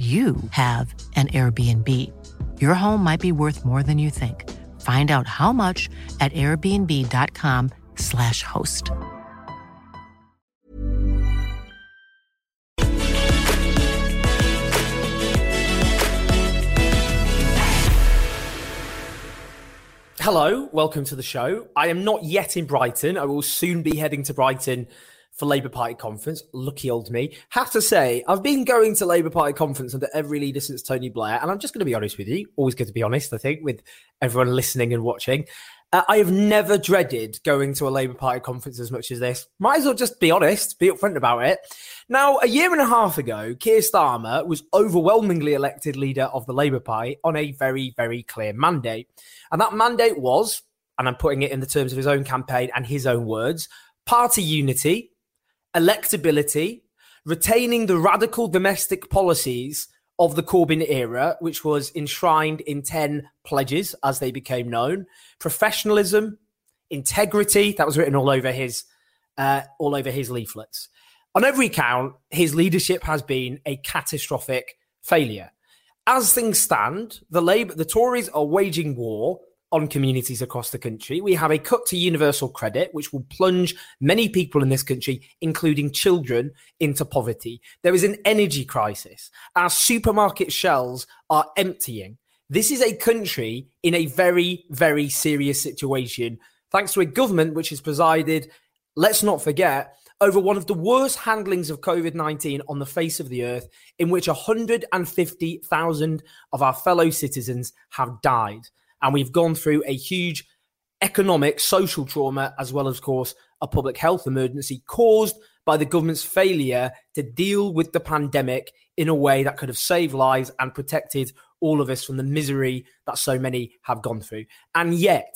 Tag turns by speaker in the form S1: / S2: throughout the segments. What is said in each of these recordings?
S1: you have an Airbnb. Your home might be worth more than you think. Find out how much at airbnb.com/slash host.
S2: Hello, welcome to the show. I am not yet in Brighton. I will soon be heading to Brighton for Labour Party conference. Lucky old me. Have to say, I've been going to Labour Party conference under every leader since Tony Blair, and I'm just going to be honest with you. Always good to be honest, I think, with everyone listening and watching. Uh, I have never dreaded going to a Labour Party conference as much as this. Might as well just be honest, be upfront about it. Now, a year and a half ago, Keir Starmer was overwhelmingly elected leader of the Labour Party on a very, very clear mandate. And that mandate was, and I'm putting it in the terms of his own campaign and his own words, party unity, electability, retaining the radical domestic policies of the Corbyn era, which was enshrined in 10 pledges as they became known, professionalism, integrity, that was written all over his uh, all over his leaflets. On every count, his leadership has been a catastrophic failure. As things stand, the Labour, the Tories are waging war on communities across the country. We have a cut to universal credit, which will plunge many people in this country, including children, into poverty. There is an energy crisis. Our supermarket shelves are emptying. This is a country in a very, very serious situation, thanks to a government which has presided, let's not forget, over one of the worst handlings of COVID 19 on the face of the earth, in which 150,000 of our fellow citizens have died. And we've gone through a huge economic, social trauma, as well as, of course, a public health emergency caused by the government's failure to deal with the pandemic in a way that could have saved lives and protected all of us from the misery that so many have gone through. And yet,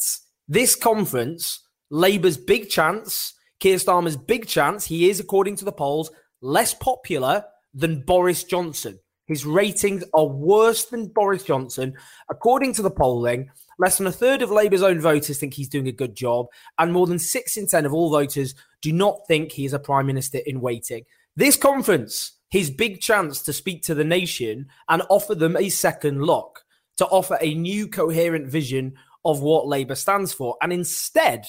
S2: this conference, Labour's big chance, Keir Starmer's big chance, he is, according to the polls, less popular than Boris Johnson. His ratings are worse than Boris Johnson. According to the polling, less than a third of Labour's own voters think he's doing a good job, and more than six in 10 of all voters do not think he is a prime minister in waiting. This conference, his big chance to speak to the nation and offer them a second look, to offer a new coherent vision of what Labour stands for. And instead,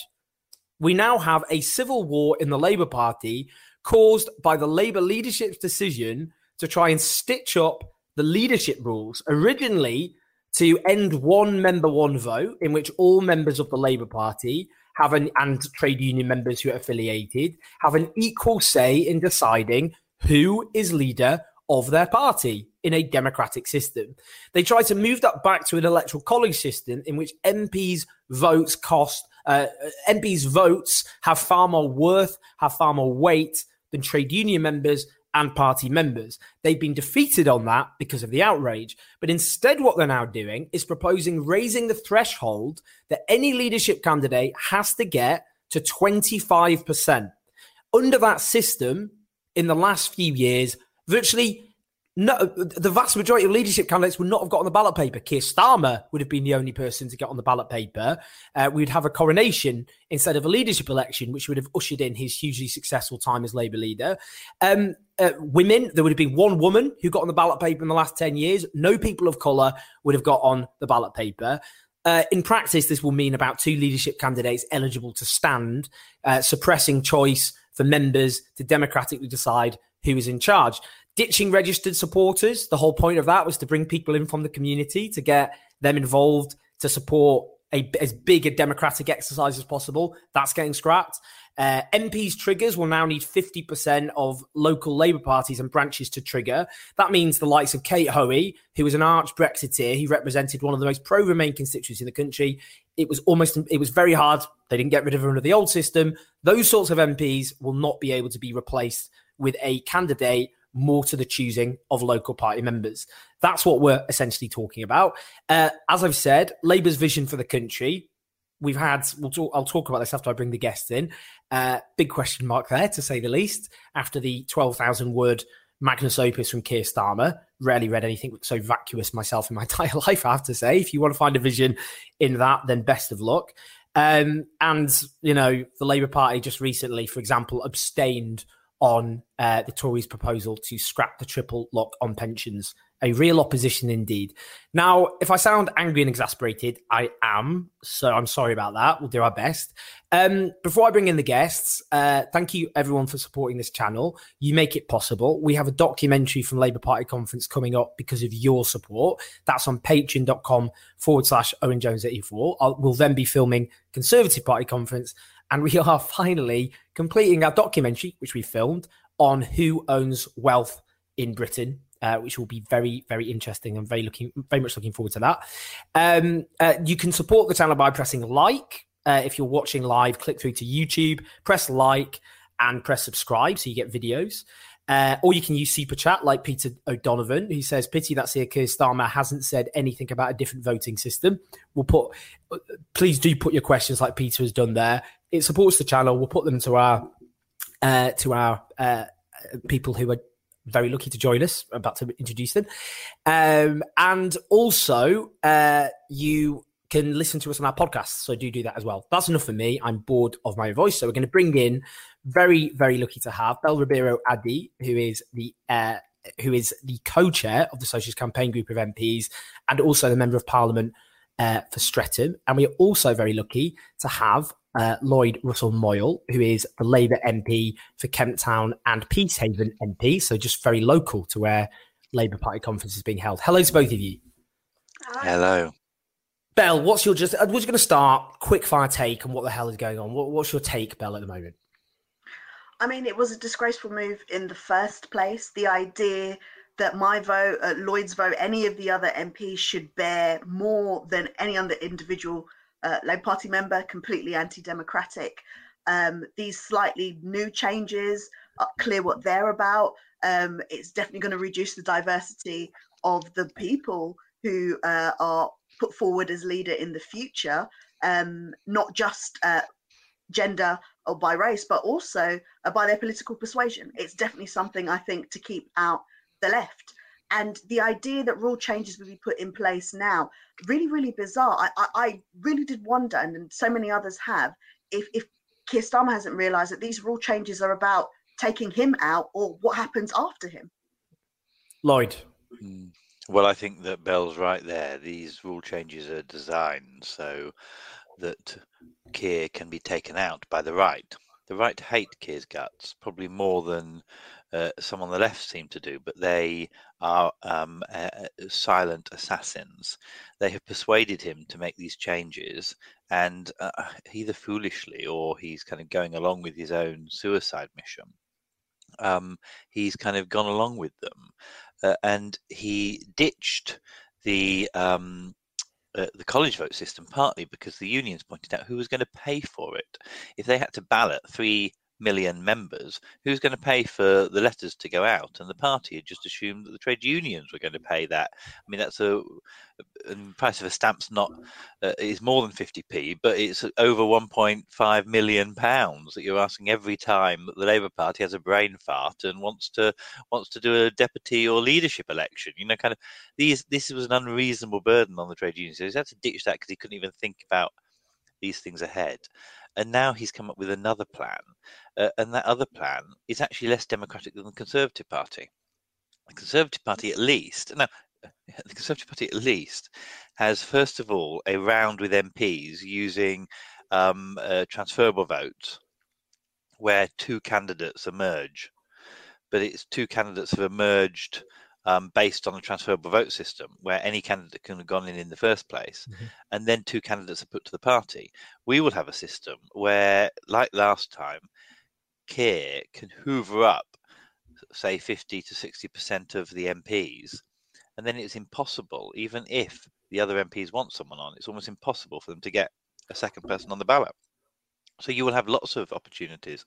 S2: we now have a civil war in the Labour Party caused by the Labour leadership's decision to try and stitch up the leadership rules originally to end one member, one vote, in which all members of the Labour Party have an and trade union members who are affiliated have an equal say in deciding who is leader of their party in a democratic system. They try to move that back to an electoral college system in which MPs' votes cost uh, MPs' votes have far more worth, have far more weight than trade union members and party members. They've been defeated on that because of the outrage. But instead, what they're now doing is proposing raising the threshold that any leadership candidate has to get to 25%. Under that system, in the last few years, virtually no, the vast majority of leadership candidates would not have got on the ballot paper. Keir Starmer would have been the only person to get on the ballot paper. Uh, we'd have a coronation instead of a leadership election, which would have ushered in his hugely successful time as Labour leader. Um, uh, women, there would have been one woman who got on the ballot paper in the last 10 years. No people of colour would have got on the ballot paper. Uh, in practice, this will mean about two leadership candidates eligible to stand, uh, suppressing choice for members to democratically decide who is in charge ditching registered supporters. The whole point of that was to bring people in from the community to get them involved to support a, as big a democratic exercise as possible. That's getting scrapped. Uh, MPs triggers will now need 50% of local Labour parties and branches to trigger. That means the likes of Kate Hoey, who was an arch Brexiteer, he represented one of the most pro Remain constituencies in the country. It was almost, it was very hard. They didn't get rid of her under the old system. Those sorts of MPs will not be able to be replaced with a candidate more to the choosing of local party members. That's what we're essentially talking about. Uh, as I've said, Labour's vision for the country. We've had. We'll talk, I'll talk about this after I bring the guests in. Uh, big question mark there, to say the least. After the twelve thousand word magnus opus from Keir Starmer. Rarely read anything so vacuous myself in my entire life, I have to say. If you want to find a vision in that, then best of luck. Um, and, you know, the Labour Party just recently, for example, abstained on uh, the Tories' proposal to scrap the triple lock on pensions a real opposition indeed. Now, if I sound angry and exasperated, I am. So I'm sorry about that. We'll do our best. Um, before I bring in the guests, uh, thank you everyone for supporting this channel. You make it possible. We have a documentary from Labour Party conference coming up because of your support. That's on patreon.com forward slash Owen Jones 84. We'll then be filming Conservative Party conference. And we are finally completing our documentary, which we filmed on who owns wealth in Britain uh, which will be very, very interesting. I'm very looking, very much looking forward to that. Um, uh, you can support the channel by pressing like. Uh, if you're watching live, click through to YouTube, press like, and press subscribe so you get videos. Uh, or you can use super chat like Peter O'Donovan, who says, "Pity that Sir Keir Starmer hasn't said anything about a different voting system." We'll put, please do put your questions like Peter has done there. It supports the channel. We'll put them to our uh, to our uh, people who are very lucky to join us. I'm about to introduce them. Um, and also, uh, you can listen to us on our podcast. So do do that as well. That's enough for me. I'm bored of my voice. So we're going to bring in very, very lucky to have Bell Ribeiro Addy, who is the uh, who is the co-chair of the Socialist Campaign Group of MPs and also the Member of Parliament uh, for Streatham. And we are also very lucky to have uh, Lloyd Russell Moyle, who is the Labour MP for Kemp Town and Peacehaven MP, so just very local to where Labour Party conference is being held. Hello to both of you.
S3: Hello.
S2: Bell, what's your just? We're just going to start quick fire take on what the hell is going on. What, what's your take, Bell, at the moment?
S4: I mean, it was a disgraceful move in the first place. The idea that my vote, uh, Lloyd's vote, any of the other MPs should bear more than any other individual uh, Labour Party member, completely anti-democratic. Um, these slightly new changes are clear what they're about. Um, it's definitely going to reduce the diversity of the people who uh, are put forward as leader in the future, um, not just uh, gender or by race, but also uh, by their political persuasion. It's definitely something I think to keep out the left and the idea that rule changes will be put in place now really really bizarre i i, I really did wonder and so many others have if if Keir Starmer hasn't realized that these rule changes are about taking him out or what happens after him
S2: lloyd
S3: hmm. Well i think that Bell's right there these rule changes are designed so that Keir can be taken out by the right the right hate Keir's guts probably more than uh, some on the left seem to do, but they are um, uh, silent assassins. They have persuaded him to make these changes, and uh, either foolishly or he's kind of going along with his own suicide mission. Um, he's kind of gone along with them, uh, and he ditched the um, uh, the college vote system partly because the unions pointed out who was going to pay for it. If they had to ballot three million members, who's going to pay for the letters to go out? And the party had just assumed that the trade unions were going to pay that. I mean, that's a, price of a stamp's not uh, is more than 50p, but it's over 1.5 million pounds that you're asking every time the Labour Party has a brain fart and wants to wants to do a deputy or leadership election. You know, kind of these this was an unreasonable burden on the trade unions. So he had to ditch that because he couldn't even think about these things ahead. And now he's come up with another plan uh, and that other plan is actually less democratic than the Conservative Party. The Conservative Party, at least, now, the Conservative Party, at least, has first of all a round with MPs using um, uh, transferable votes where two candidates emerge. But it's two candidates have emerged um, based on a transferable vote system where any candidate can have gone in in the first place, mm-hmm. and then two candidates are put to the party. We will have a system where, like last time, Keir can hoover up, say, 50 to 60% of the MPs, and then it's impossible, even if the other MPs want someone on, it's almost impossible for them to get a second person on the ballot. So you will have lots of opportunities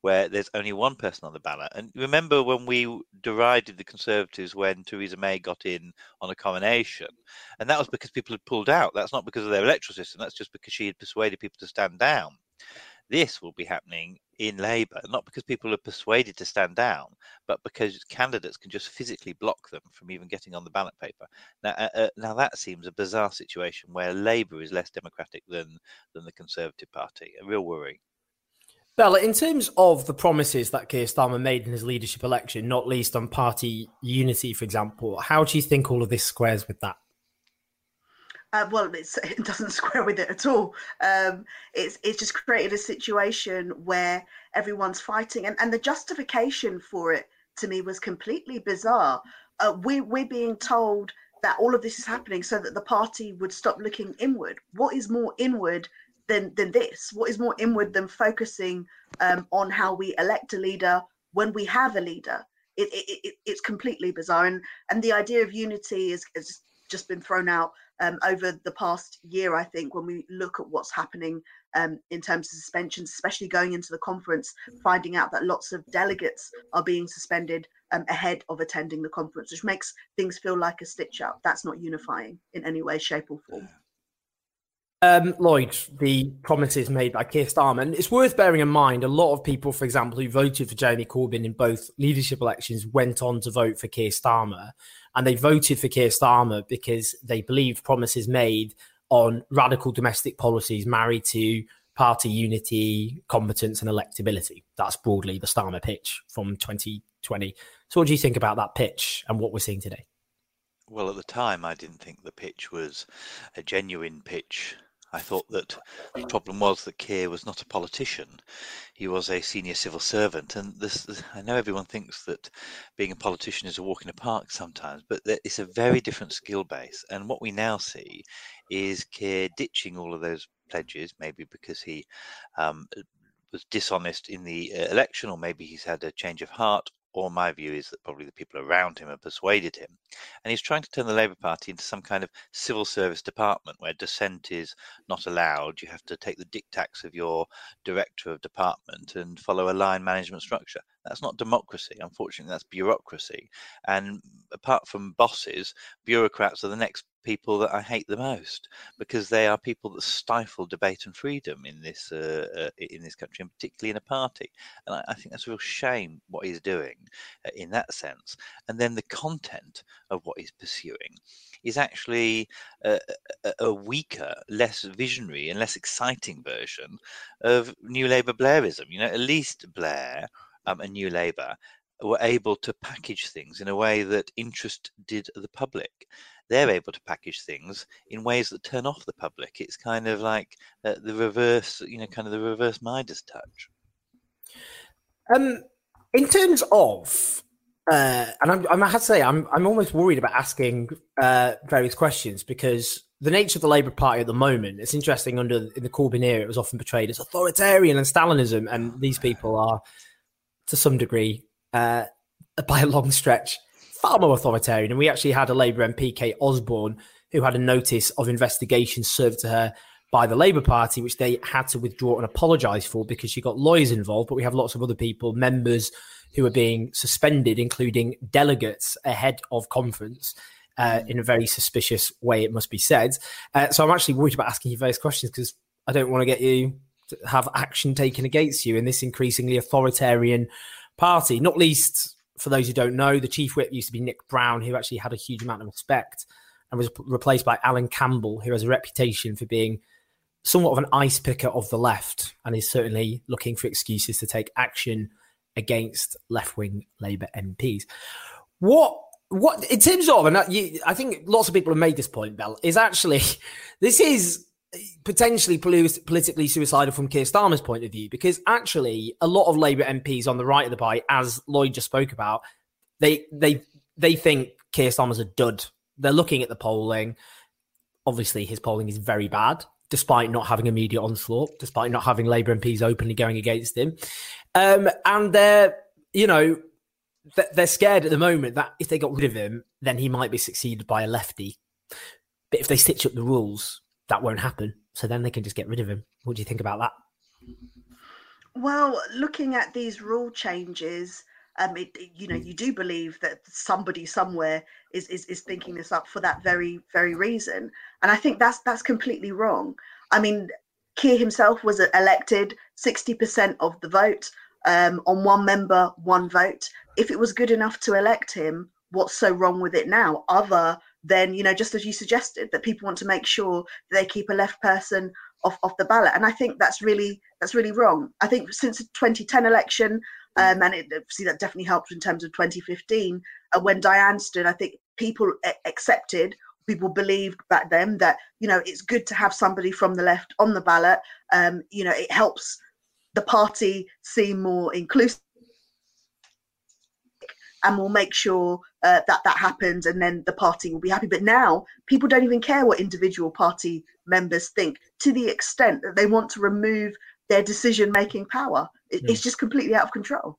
S3: where there's only one person on the ballot. And remember when we derided the Conservatives when Theresa May got in on a coronation, and that was because people had pulled out. That's not because of their electoral system. That's just because she had persuaded people to stand down. This will be happening in Labour, not because people are persuaded to stand down, but because candidates can just physically block them from even getting on the ballot paper. Now, uh, uh, now that seems a bizarre situation where Labour is less democratic than than the Conservative Party. A real worry.
S2: Bella, in terms of the promises that Keir Starmer made in his leadership election, not least on party unity, for example, how do you think all of this squares with that?
S4: Uh, well, it doesn't square with it at all. Um, it's it's just created a situation where everyone's fighting, and, and the justification for it to me was completely bizarre. Uh, we we're being told that all of this is happening so that the party would stop looking inward. What is more inward than than this? What is more inward than focusing um, on how we elect a leader when we have a leader? It, it, it, it's completely bizarre, and and the idea of unity is, is just been thrown out um, over the past year, I think, when we look at what's happening um, in terms of suspensions, especially going into the conference, finding out that lots of delegates are being suspended um, ahead of attending the conference, which makes things feel like a stitch up. That's not unifying in any way, shape, or form.
S2: Um, Lloyd, the promises made by Keir Starmer. And it's worth bearing in mind a lot of people, for example, who voted for Jeremy Corbyn in both leadership elections went on to vote for Keir Starmer. And they voted for Keir Starmer because they believed promises made on radical domestic policies married to party unity, competence, and electability. That's broadly the Starmer pitch from 2020. So, what do you think about that pitch and what we're seeing today?
S3: Well, at the time, I didn't think the pitch was a genuine pitch I thought that the problem was that Keir was not a politician. He was a senior civil servant. And this, I know everyone thinks that being a politician is a walk in a park sometimes, but it's a very different skill base. And what we now see is Keir ditching all of those pledges, maybe because he um, was dishonest in the uh, election, or maybe he's had a change of heart, or my view is that probably the people around him have persuaded him. And he's trying to turn the Labour Party into some kind of civil service department where dissent is not allowed. You have to take the dictates of your director of department and follow a line management structure. That's not democracy. Unfortunately, that's bureaucracy. And apart from bosses, bureaucrats are the next people that I hate the most because they are people that stifle debate and freedom in this uh, uh, in this country, and particularly in a party. And I, I think that's a real shame what he's doing uh, in that sense. And then the content of what he's pursuing is actually a, a, weaker, less visionary, and less exciting version of New Labour Blairism. You know, at least Blair um, and New Labour were able to package things in a way that interested the public they're able to package things in ways that turn off the public. It's kind of like uh, the reverse, you know, kind of the reverse Midas touch.
S2: Um, in terms of, uh, and I'm, I'm, I have to say, I'm, I'm almost worried about asking uh, various questions because the nature of the Labour Party at the moment, it's interesting. Under in the Corbyn era, it was often portrayed as authoritarian and Stalinism, and these people are, to some degree, uh, by a long stretch, far more authoritarian. And we actually had a Labour MP, Kate Osborne, who had a notice of investigation served to her by the Labour Party, which they had to withdraw and apologise for because she got lawyers involved. But we have lots of other people, members who are being suspended, including delegates ahead of conference. Uh, in a very suspicious way, it must be said. Uh, so I'm actually worried about asking you various questions because I don't want to get you to have action taken against you in this increasingly authoritarian party, not least for those who don't know, the chief whip used to be Nick Brown, who actually had a huge amount of respect and was replaced by Alan Campbell, who has a reputation for being somewhat of an ice picker of the left and is certainly looking for excuses to take action against left wing Labour MPs. What what in terms of and you, I think lots of people have made this point, Bell, is actually this is potentially politically suicidal from Keir Starmer's point of view, because actually a lot of Labour MPs on the right of the party, as Lloyd just spoke about, they they they think Keir Starmer's a dud. They're looking at the polling. Obviously, his polling is very bad, despite not having immediate onslaught, despite not having Labour MPs openly going against him, um, and they're you know they're scared at the moment that if they got rid of him, then he might be succeeded by a lefty. But if they stitch up the rules, that won't happen. So then they can just get rid of him. What do you think about that?
S4: Well, looking at these rule changes, um, it, you know, you do believe that somebody somewhere is, is is thinking this up for that very very reason, and I think that's that's completely wrong. I mean, Keir himself was elected sixty percent of the vote um, on one member, one vote. If it was good enough to elect him, what's so wrong with it now? Other than you know, just as you suggested, that people want to make sure they keep a left person off, off the ballot. And I think that's really that's really wrong. I think since the 2010 election, um, and it, see that definitely helped in terms of 2015 uh, when diane stood. I think people accepted, people believed back then that you know it's good to have somebody from the left on the ballot. Um, you know, it helps the party seem more inclusive and we'll make sure uh, that that happens and then the party will be happy. But now people don't even care what individual party members think to the extent that they want to remove their decision making power. It, it's just completely out of control.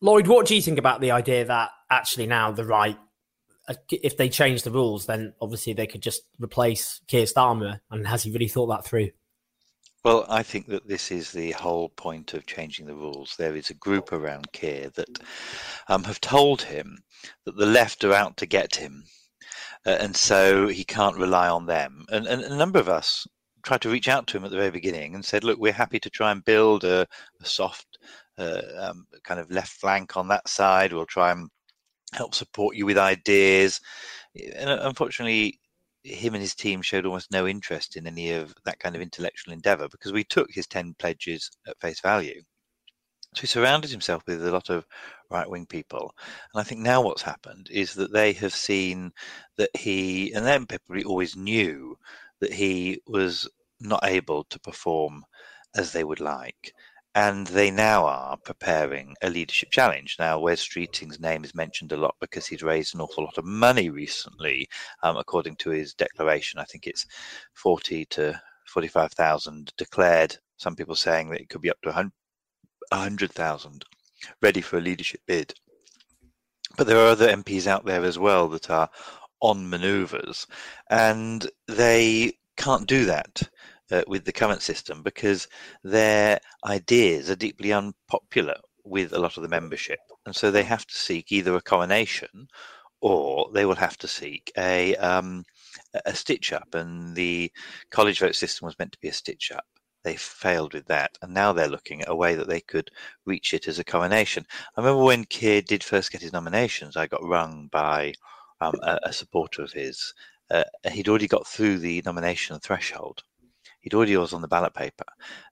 S2: Lloyd what do you think about the idea that actually now the right uh, if they change the rules then obviously they could just replace Keir Starmer? And has he really thought that through
S3: well, I think that this is the whole point of changing the rules. There is a group around Keir that um, have told him that the left are out to get him, uh, and so he can't rely on them. And, and, a number of us tried to reach out to him at the very beginning and said, "Look, we're happy to try and build a, a soft uh, um, kind of left flank on that side. We'll try and help support you with ideas." And uh, unfortunately, him and his team showed almost no interest in any of that kind of intellectual endeavor because we took his 10 pledges at face value. So he surrounded himself with a lot of right wing people. And I think now what's happened is that they have seen that he, and then probably always knew that he was not able to perform as they would like and they now are preparing a leadership challenge. Now, Wes Streeting's name is mentioned a lot because he's raised an awful lot of money recently, um, according to his declaration. I think it's 40 to 45,000 declared. Some people saying that it could be up to 100,000 ready for a leadership bid. But there are other MPs out there as well that are on manoeuvres, and they can't do that uh, with the current system because their ideas are deeply unpopular with a lot of the membership. And so they have to seek either a coronation or they will have to seek a, um, a stitch up. And the college vote system was meant to be a stitch up. They failed with that, and now they're looking at a way that they could reach it as a coronation. I remember when Keir did first get his nominations, I got rung by um, a, a, supporter of his. Uh, he'd already got through the nomination threshold, he'd already was on the ballot paper.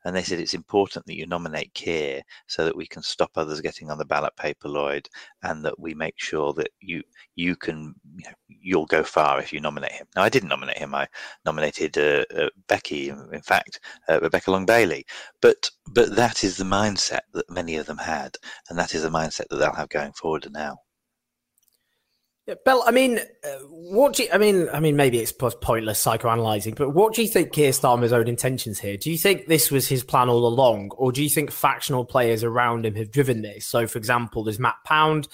S3: And they said it's important that you nominate Keir so that we can stop others getting on the ballot paper, Lloyd, and that we make sure that you you can you know, you'll go far if you nominate him. Now I didn't nominate him. I nominated uh, uh, Becky, in fact, uh, Rebecca Long Bailey. But but that is the mindset that many of them had, and that is the mindset that they'll have going forward now.
S2: Yeah, Bell, I mean, uh, what do you, I mean? I mean, maybe it's pointless psychoanalyzing, but what do you think Keir Starmer's own intentions here? Do you think this was his plan all along, or do you think factional players around him have driven this? So, for example, there's Matt Pound.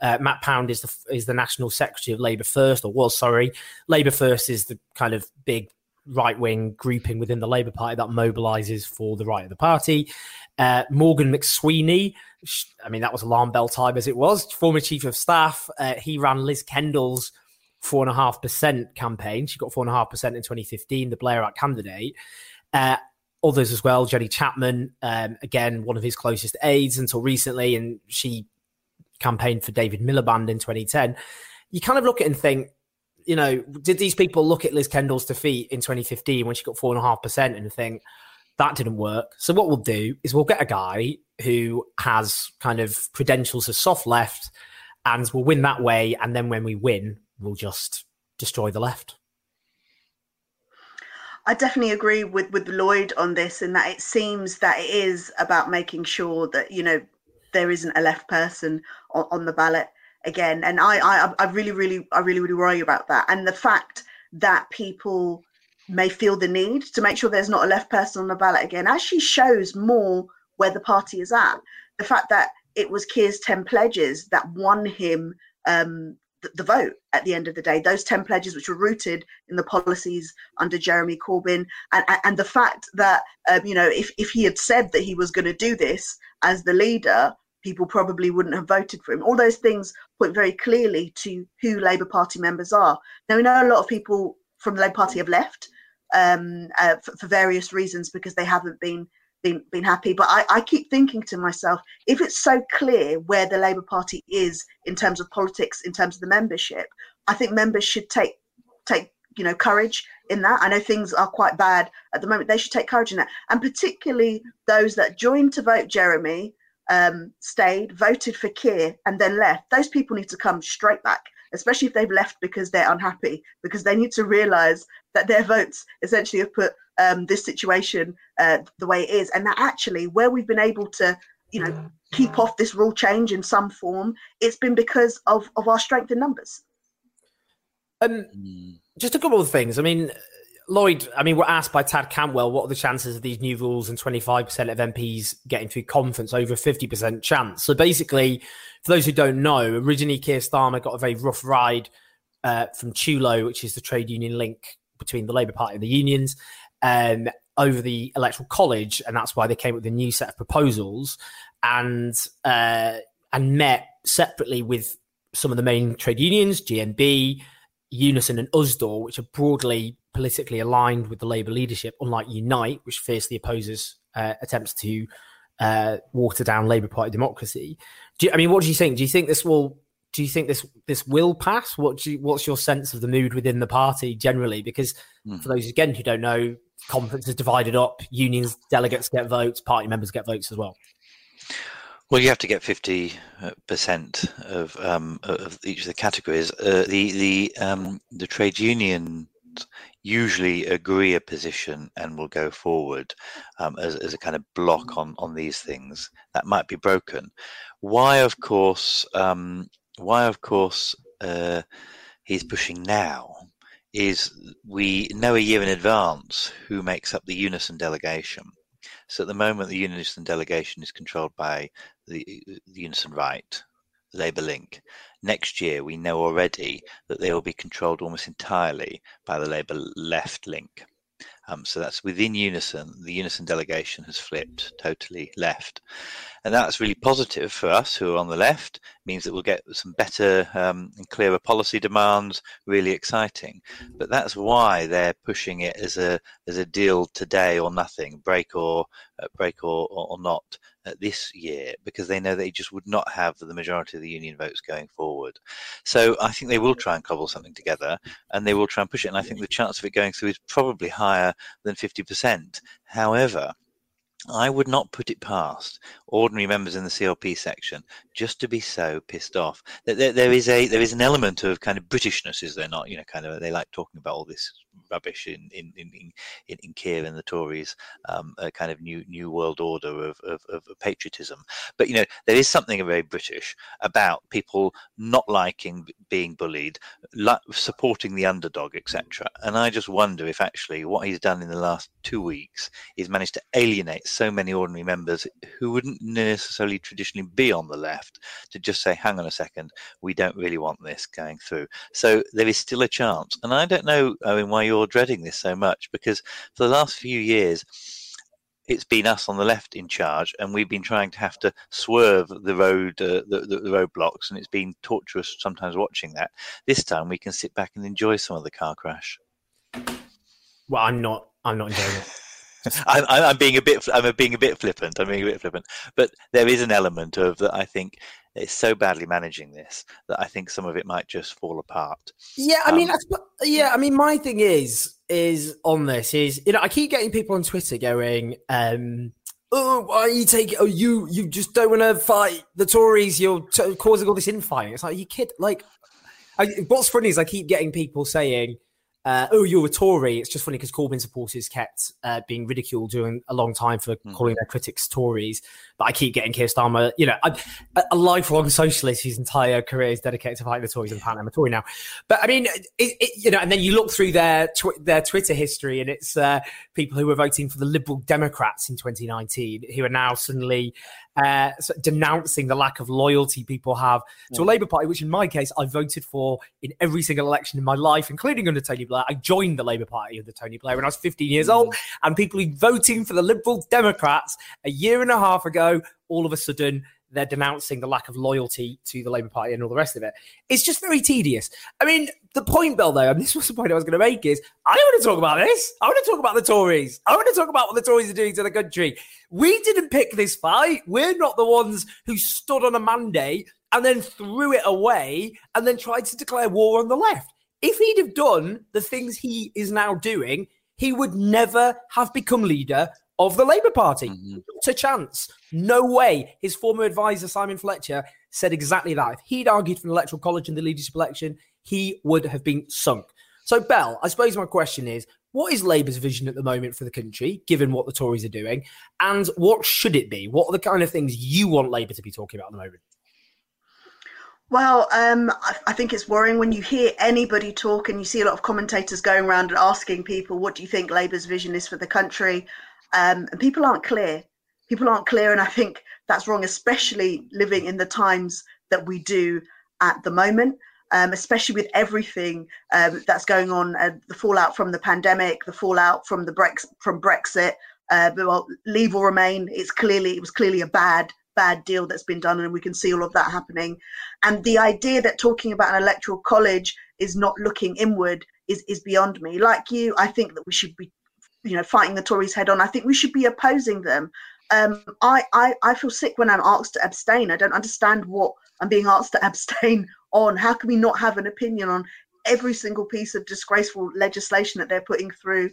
S2: Uh, Matt Pound is the is the national secretary of Labour First, or was sorry, Labour First is the kind of big right wing grouping within the Labour Party that mobilises for the right of the party. Uh, Morgan McSweeney, I mean, that was alarm bell time as it was, former chief of staff. Uh, he ran Liz Kendall's four and a half percent campaign. She got four and a half percent in 2015, the Blair Blairite candidate. Uh, others as well, Jenny Chapman, um, again, one of his closest aides until recently, and she campaigned for David Miliband in 2010. You kind of look at and think, you know, did these people look at Liz Kendall's defeat in 2015 when she got four and a half percent and think that didn't work? So what we'll do is we'll get a guy who has kind of credentials as soft left, and we'll win that way. And then when we win, we'll just destroy the left.
S4: I definitely agree with with Lloyd on this, in that it seems that it is about making sure that you know there isn't a left person on, on the ballot again. And I, I, I really, really, I really, really worry about that. And the fact that people may feel the need to make sure there's not a left person on the ballot again actually shows more where the party is at. The fact that it was Keir's 10 pledges that won him um, the, the vote at the end of the day. Those 10 pledges, which were rooted in the policies under Jeremy Corbyn, and, and the fact that, um, you know, if, if he had said that he was going to do this as the leader, people probably wouldn't have voted for him. All those things point very clearly to who Labour Party members are. Now, we know a lot of people from the Labour Party have left um, uh, for, for, various reasons because they haven't been been, been happy. But I, I keep thinking to myself, if it's so clear where the Labour Party is in terms of politics, in terms of the membership, I think members should take take you know courage in that. I know things are quite bad at the moment. They should take courage in that, and particularly those that joined to vote Jeremy, um, stayed, voted for Keir, and then left. Those people need to come straight back especially if they've left because they're unhappy, because they need to realise that their votes essentially have put um, this situation uh, the way it is, and that actually where we've been able to, you know, keep off this rule change in some form, it's been because of of our strength in numbers.
S2: Um, just a couple of things. I mean, Lloyd, I mean, we're asked by Tad Cantwell, what are the chances of these new rules and 25% of MPs getting through conference over a 50% chance? So basically, for those who don't know, originally Keir Starmer got a very rough ride uh, from TULO, which is the trade union link between the Labour Party and the unions um, over the electoral college, and that's why they came up with a new set of proposals and uh, and met separately with some of the main trade unions, GMB, Unison, and USDAW, which are broadly politically aligned with the Labour leadership, unlike Unite, which fiercely opposes uh, attempts to uh, water down Labour Party democracy. You, I mean, what do you think? Do you think this will do you think this this will pass? What you, what's your sense of the mood within the party generally? Because mm. for those again who don't know, conference is divided up. Unions delegates get votes, party members get votes as well.
S3: Well, you have to get fifty percent of um, of each of the categories. Uh, the the um, the trade unions usually agree a position and will go forward um, as, as a kind of block on on these things. That might be broken. Why, of course, um, why, of course, uh, he's pushing now is we know a year in advance who makes up the Unison delegation. So at the moment, the Unison delegation is controlled by the, the Unison Right, Labour Link. Next year, we know already that they will be controlled almost entirely by the Labour Left Link. Um, so that's within Unison. The Unison delegation has flipped totally left. And that's really positive for us who are on the left, it means that we'll get some better um, and clearer policy demands, really exciting. But that's why they're pushing it as a as a deal today or nothing, break or uh, break or, or, or not this year, because they know they just would not have the majority of the union votes going forward. So I think they will try and cobble something together, and they will try and push it. And I think the chance of it going through is probably higher than fifty percent. However, I would not put it past ordinary members in the CLP section just to be so pissed off. There, there is a there is an element of kind of Britishness, is there not? You know, kind of they like talking about all this rubbish in in in in, in Keir and the Tories, um, a kind of new new world order of, of, of patriotism. But you know, there is something very British about people not liking being bullied, supporting the underdog, etc. And I just wonder if actually what he's done in the last two weeks is managed to alienate so many ordinary members who wouldn't necessarily traditionally be on the left to just say, hang on a second, we don't really want this going through. So there is still a chance. And I don't know, I mean, why you're dreading this so much, because for the last few years, it's been us on the left in charge, and we've been trying to have to swerve the road, uh, the, the, the roadblocks, and it's been torturous sometimes watching that. This time, we can sit back and enjoy some of the car crash.
S2: Well, I'm not. I'm not enjoying it.
S3: I'm, I'm being a bit I'm being a bit flippant. I'm being a bit flippant, but there is an element of that. I think it's so badly managing this that I think some of it might just fall apart.
S2: Yeah, I mean, um, yeah, I mean, my thing is is on this is you know I keep getting people on Twitter going, um, "Oh, why are you taking? Oh, you you just don't want to fight the Tories. You're t- causing all this infighting." It's like you kid. Like, I, what's funny is I keep getting people saying uh, oh, you're a Tory. It's just funny because Corbyn supporters kept uh, being ridiculed during a long time for mm. calling their critics Tories. I keep getting Keir Starmer, you know, a, a lifelong socialist whose entire career is dedicated to fighting the Tories and apparently I'm a Tory now. But I mean, it, it, you know, and then you look through their tw- their Twitter history and it's uh, people who were voting for the Liberal Democrats in 2019 who are now suddenly uh, denouncing the lack of loyalty people have to a Labour Party, which in my case I voted for in every single election in my life, including under Tony Blair. I joined the Labour Party under Tony Blair when I was 15 years mm. old, and people who voting for the Liberal Democrats a year and a half ago, all of a sudden they're denouncing the lack of loyalty to the Labour Party and all the rest of it. It's just very tedious. I mean, the point, Bill, though, and this was the point I was going to make, is I want to talk about this. I want to talk about the Tories. I want to talk about what the Tories are doing to the country. We didn't pick this fight. We're not the ones who stood on a mandate and then threw it away and then tried to declare war on the left. If he'd have done the things he is now doing, he would never have become leader of the Labour Party. Mm-hmm. Not a chance. No way. His former advisor, Simon Fletcher, said exactly that. If he'd argued for an electoral college in the leadership election, he would have been sunk. So, Bell, I suppose my question is what is Labour's vision at the moment for the country, given what the Tories are doing? And what should it be? What are the kind of things you want Labour to be talking about at the moment?
S4: Well, um, I, I, think it's worrying when you hear anybody talk and you see a lot of commentators going around and asking people, what do you think Labour's vision is for the country? Um, and people aren't clear. People aren't clear, and I think that's wrong, especially living in the times that we do at the moment. Um, especially with everything um, that's going on, uh, the fallout from the pandemic, the fallout from the Brex- from Brexit. Uh, well, leave or remain. It's clearly it was clearly a bad bad deal that's been done, and we can see all of that happening. And the idea that talking about an electoral college is not looking inward is is beyond me. Like you, I think that we should be you know fighting the Tories head on. I think we should be opposing them. Um, I, I I feel sick when I'm asked to abstain. I don't understand what I'm being asked to abstain on. How can we not have an opinion on every single piece of disgraceful legislation that they're putting through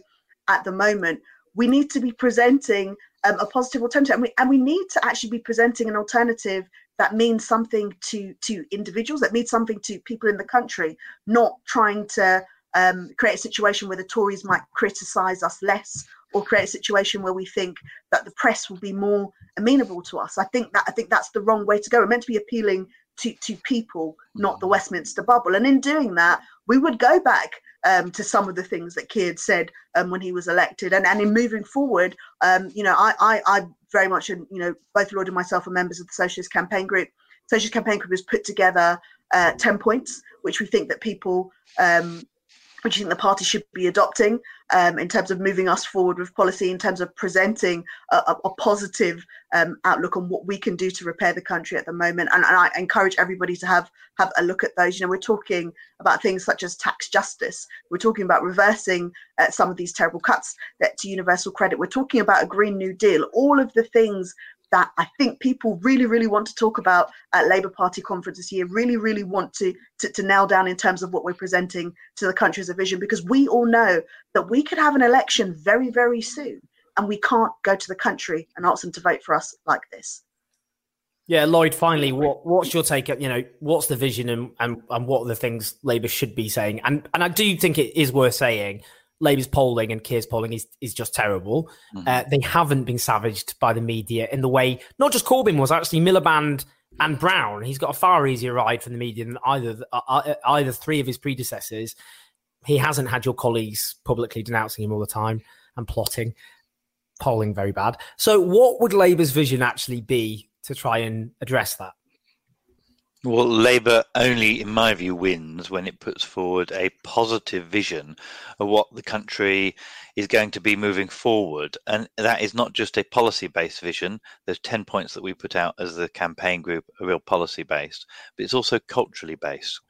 S4: at the moment? We need to be presenting um, a positive alternative, and we, and we need to actually be presenting an alternative that means something to to individuals, that means something to people in the country, not trying to um, create a situation where the Tories might criticise us less or create a situation where we think that the press will be more amenable to us. I think that I think that's the wrong way to go. We're meant to be appealing to, to people, not the Westminster bubble. And in doing that, we would go back um, to some of the things that Keir said um, when he was elected. And, and in moving forward, um, you know, I, I, I very much, you know, both Lloyd and myself are members of the Socialist Campaign Group. Socialist Campaign Group has put together uh, 10 points, which we think that people um, which I think the party should be adopting um, in terms of moving us forward with policy, in terms of presenting a, a positive um, outlook on what we can do to repair the country at the moment. And, and, I encourage everybody to have have a look at those. You know, we're talking about things such as tax justice. We're talking about reversing uh, some of these terrible cuts that to universal credit. We're talking about a Green New Deal. All of the things that I think people really, really want to talk about at Labour Party conference this year, really, really want to, to, to nail down in terms of what we're presenting to the country as a vision, because we all know that we could have an election very, very soon, and we can't go to the country and ask them to vote for us like this.
S2: Yeah, Lloyd. Finally, what what's your take? You know, what's the vision and, and and what are the things Labour should be saying? And and I do think it is worth saying Labour's polling and Keir's polling is, is just terrible. Mm-hmm. Uh, they haven't been savaged by the media in the way not just Corbyn was actually Miliband and Brown. He's got a far easier ride from the media than either uh, uh, either three of his predecessors. He hasn't had your colleagues publicly denouncing him all the time and plotting. Polling very bad. So, what would Labour's vision actually be to try and address that?
S3: Well, Labour only, in my view, wins when it puts forward a positive vision of what the country is going to be moving forward. And that is not just a policy based vision. There's 10 points that we put out as the campaign group are real policy based, but it's also culturally based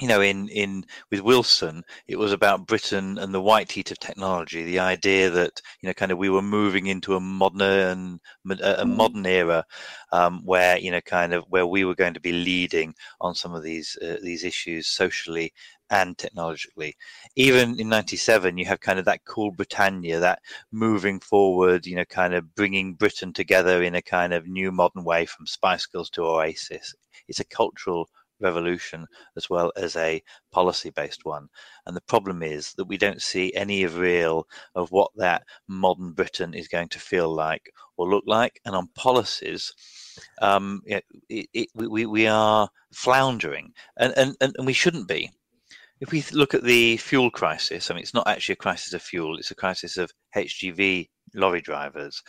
S3: you know, in in with Wilson, it was about Britain and the white heat of technology. The idea that you know, kind of, we were moving into a modern a, mm. modern era um, where you know, kind of, where we were going to be leading on some of these uh, these issues socially and technologically. Even in '97, you have kind of that cool Britannia, that moving forward, you know, kind of bringing Britain together in a kind of new modern way from Spice Girls to Oasis. It's a cultural revolution as well as a policy based one. And the problem is that we don't see any real of what that modern Britain is going to feel like or look like. And on policies, um, it, it, we, we are floundering and, and, and we shouldn't be. If we look at the fuel crisis, I mean, it's not actually a crisis of fuel, it's a crisis of HGV lorry drivers.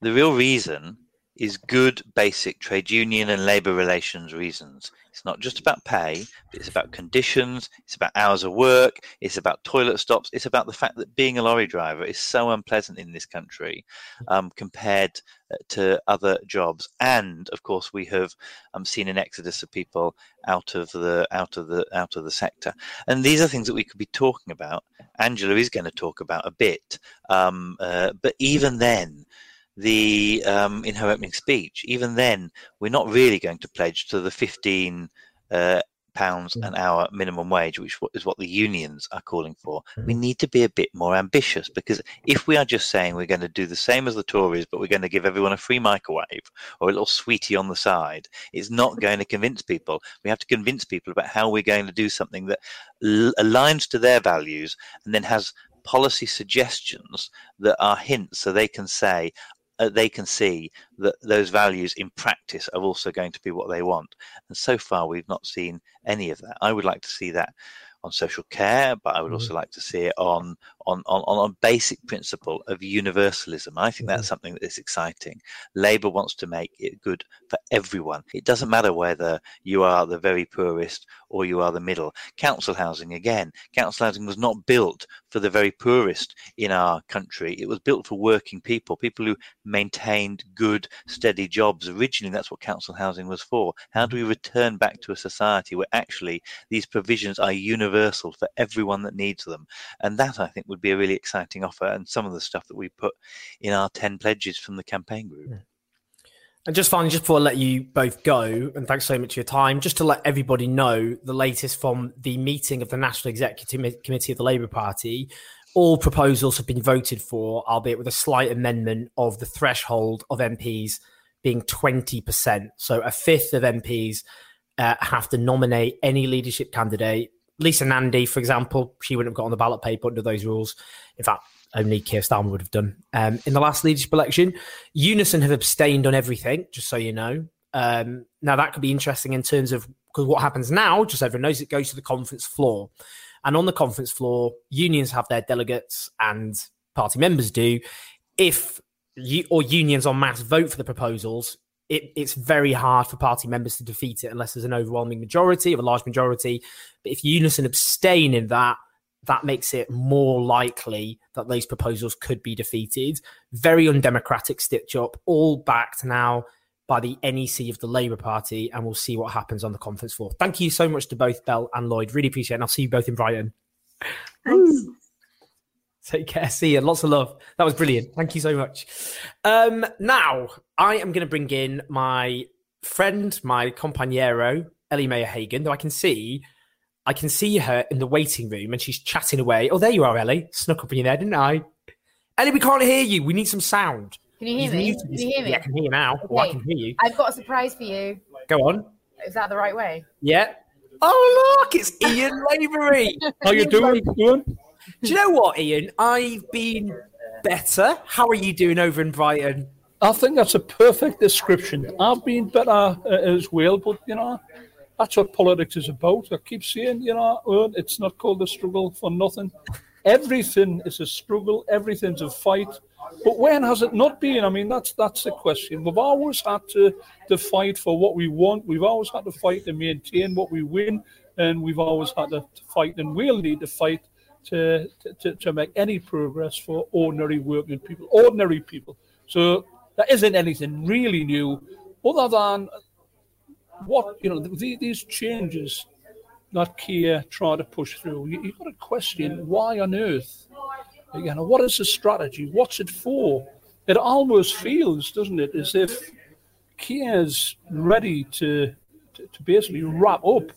S3: The real reason is good basic trade union and labour relations reasons. It's not just about pay, it's about conditions, it's about hours of work, it's about toilet stops, it's about the fact that being a lorry driver is so unpleasant in this country um, compared uh, to other jobs. And of course, we have um, seen an exodus of people out of the out of the out of the sector. And these are things that we could be talking about. Angela is going to talk about a bit, um, uh, but even then the um, in her opening speech, even then, we're not really going to pledge to the 15 uh, pounds an hour minimum wage, which is what the unions are calling for. Mm-hmm. We need to be a bit more ambitious because if we are just saying we're going to do the same as the Tories, but we're going to give everyone a free microwave or a little sweetie on the side, it's not going to convince people. We have to convince people about how we're going to do something that l- aligns to their values and then has policy suggestions that are hints so they can say, uh, they can see that those values in practice are also going to be what they want. And so far, we've not seen any of that. I would like to see that on social care, but I would also mm-hmm. like to see it on on on on a basic principle of universalism. I think that's mm-hmm. something that is exciting. Labour wants to make it good for everyone. It doesn't matter whether you are the very poorest or you are the middle. Council housing again. Council housing was not built for the very poorest in our country. It was built for working people, people who maintained good, steady jobs. Originally, that's what council housing was for. How do we return back to a society where actually these provisions are universal for everyone that needs them? And that, I think, would be a really exciting offer and some of the stuff that we put in our 10 pledges from the campaign group. Yeah.
S2: And just finally, just before I let you both go, and thanks so much for your time, just to let everybody know the latest from the meeting of the National Executive Committee of the Labour Party. All proposals have been voted for, albeit with a slight amendment of the threshold of MPs being 20%. So a fifth of MPs uh, have to nominate any leadership candidate Lisa Nandy, for example, she wouldn't have got on the ballot paper under those rules. In fact, only Keir Starmer would have done. Um, in the last leadership election, Unison have abstained on everything, just so you know. Um, now, that could be interesting in terms of because what happens now, just everyone knows, it goes to the conference floor. And on the conference floor, unions have their delegates and party members do. If you, or unions on mass vote for the proposals, it, it's very hard for party members to defeat it unless there's an overwhelming majority or a large majority. But if Unison abstain in that, that makes it more likely that those proposals could be defeated. Very undemocratic stitch up, all backed now by the NEC of the Labour Party, and we'll see what happens on the conference floor. Thank you so much to both Bell and Lloyd. Really appreciate it. And I'll see you both in Brighton.
S4: Thanks.
S2: Take care. See you. Lots of love. That was brilliant. Thank you so much. Um, now, I am going to bring in my friend, my compañero, Ellie Mae O'Hagan, though I can see. I can see her in the waiting room and she's chatting away. Oh, there you are, Ellie. Snuck up in your there, didn't I? Ellie, we can't hear you. We need some sound.
S5: Can you hear me? Can you hear me?
S2: Yeah, I can hear you now. Okay. Oh, I can hear you.
S5: I've got a surprise for you.
S2: Go on.
S5: Is that the right way?
S2: Yeah. Oh, look, it's Ian Lavery.
S6: How you doing? Doing?
S2: Do you know what, Ian? I've been better. How are you doing over in Brighton?
S6: I think that's a perfect description. I've been better uh, as well, but you know, that's what politics is about. I keep saying, you know, it's not called a struggle for nothing. Everything is a struggle. Everything's a fight. But when has it not been? I mean, that's that's the question. We've always had to, to fight for what we want. We've always had to fight to maintain what we win, and we've always had to, to fight, and we'll need to fight to, to, to make any progress for ordinary working people, ordinary people. So there isn't anything really new other than what, you know, these changes that Keir tried to push through. You, have got to question why on earth? You know, what is the strategy? What's it for? It almost feels, doesn't it, as if Keir's ready to, to, to basically wrap up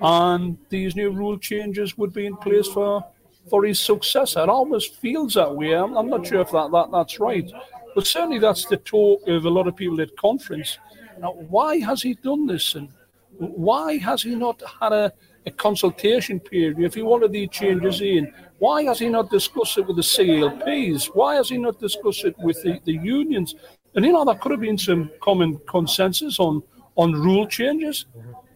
S6: and these new rule changes would be in place for for his successor. It almost feels that way. I'm, I'm not sure if that, that that's right, but certainly that's the talk of a lot of people at conference. Now, why has he done this, and why has he not had a, a consultation period? If he wanted these changes in, why has he not discussed it with the CLPs? Why has he not discussed it with the, the unions? And you know, there could have been some common consensus on on rule changes,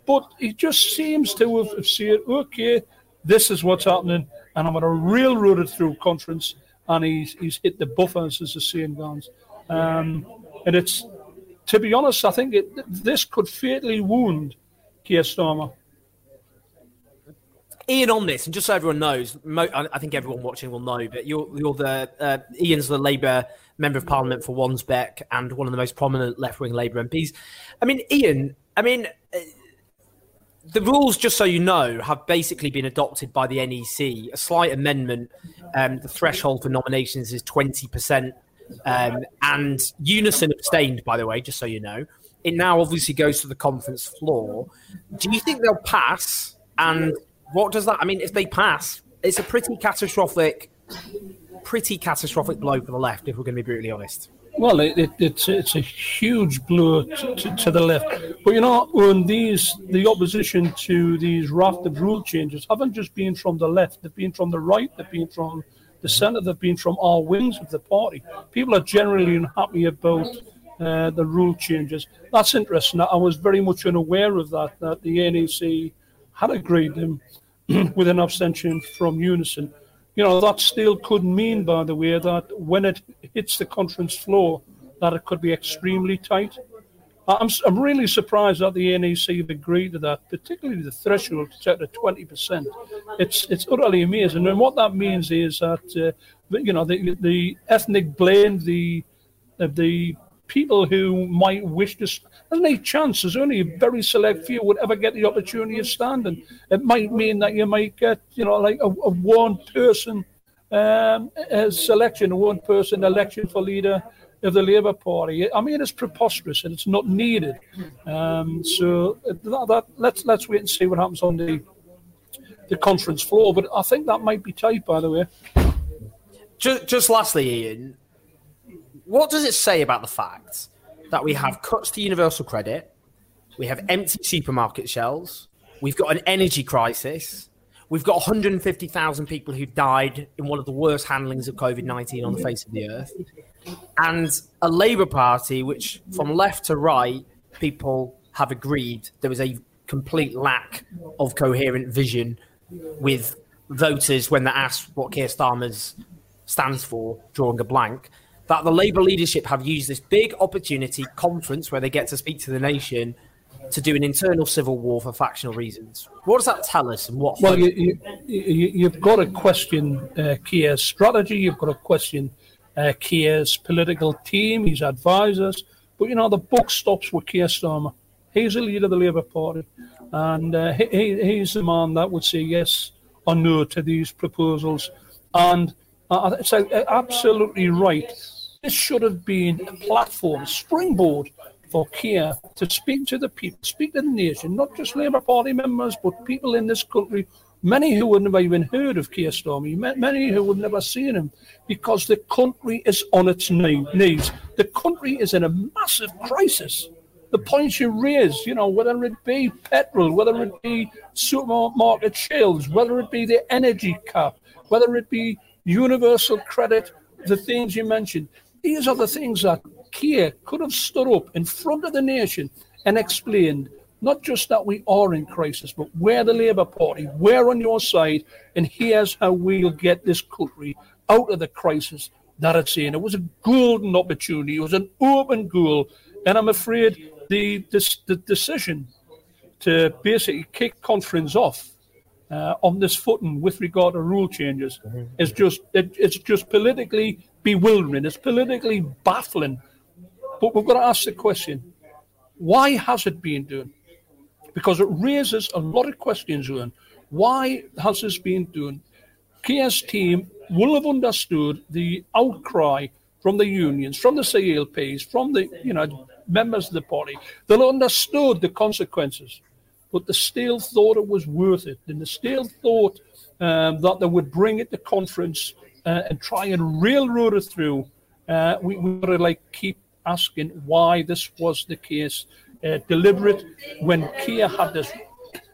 S6: but he just seems to have said, okay, this is what's happening and I'm going to railroad it through conference, and he's he's hit the buffers, as the saying goes. Um, and it's to be honest, I think it, this could fatally wound Keir Starmer.
S2: Ian, on this, and just so everyone knows, mo- I think everyone watching will know, but you're, you're the uh, Ian's the Labour member of Parliament for Wansbeck and one of the most prominent left-wing Labour MPs. I mean, Ian, I mean, uh, the rules, just so you know, have basically been adopted by the NEC. A slight amendment. Um, the threshold for nominations is twenty percent, um, and Unison abstained. By the way, just so you know, it now obviously goes to the conference floor. Do you think they'll pass? And what does that? I mean, if they pass, it's a pretty catastrophic, pretty catastrophic blow for the left. If we're going to be brutally honest.
S6: Well, it, it, it's it's a huge blow to, to, the left. But you know, when these the opposition to these rafted rule changes haven't just been from the left; they've been from the right, they've been from the centre, they've been from all wings of the party. People are generally unhappy about uh, the rule changes. That's interesting. I was very much unaware of that. That the NEC had agreed them with an abstention from Unison you know, that still could mean, by the way, that when it hits the conference floor, that it could be extremely tight. I'm, I'm really surprised that the NEC have agreed to that, particularly the threshold set to 20%. It's it's utterly amazing. And what that means is that, uh, you know, the, the ethnic blend, the, the people who might wish to. There's no chance. There's only a very select few would ever get the opportunity of standing. It might mean that you might get, you know, like a, a one person um, selection, a one person election for leader of the Labour Party. I mean, it's preposterous and it's not needed. Um, so that, that, let's let's wait and see what happens on the the conference floor. But I think that might be tight, by the way.
S2: Just, just lastly, Ian, what does it say about the fact that we have cuts to universal credit, we have empty supermarket shelves, we've got an energy crisis, we've got 150,000 people who died in one of the worst handlings of COVID 19 on the face of the earth, and a Labour Party which, from left to right, people have agreed there was a complete lack of coherent vision with voters when they're asked what Keir Starmer's stands for, drawing a blank that the Labour leadership have used this big opportunity conference where they get to speak to the nation to do an internal civil war for factional reasons. What does that tell us? And what?
S6: Well, you, have you, got to question uh, Keir's strategy. You've got to question uh, Keir's political team, his advisors. But you know, the book stops with Keir Starmer. He's the leader of the Labour Party, and uh, he, he's the man that would say yes or no to these proposals. And uh, it's absolutely right this should have been a platform, a springboard for Keir to speak to the people, speak to the nation, not just Labour Party members, but people in this country, many who would never even heard of Keir Starmer, many who would never seen him, because the country is on its knees. The country is in a massive crisis. The points you raise, you know, whether it be petrol, whether it be supermarket shelves, whether it be the energy cap, whether it be universal credit, the things you mentioned, these are the things that Keir could have stood up in front of the nation and explained not just that we are in crisis, but we're the Labour Party, we're on your side, and here's how we'll get this country out of the crisis that it's in. It was a golden opportunity, it was an open goal, and I'm afraid the, the, the decision to basically kick conference off uh, on this footing with regard to rule changes mm-hmm. is just it, it's just politically bewildering. It's politically baffling. But we've got to ask the question why has it been done? Because it raises a lot of questions, Owen. Why has this been done? Keir's team will have understood the outcry from the unions, from the CLPs, from the you know members of the party. They'll understood the consequences, but they still thought it was worth it, and they still thought um, that they would bring it to conference uh, and try and railroad it through, uh, we, we got to like keep asking why this was the case. Uh, deliberate when Keir had this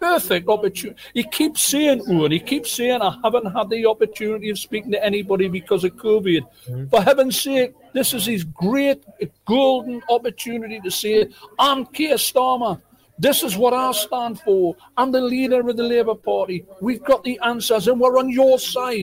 S6: perfect opportunity. He keeps saying, Owen, he keeps saying, I haven't had the opportunity of speaking to anybody because of COVID. Mm-hmm. For heaven's sake, this is his great golden opportunity to say, I'm Keir Starmer. This is what I stand for. I'm the leader of the Labour Party. We've got the answers and we're on your side.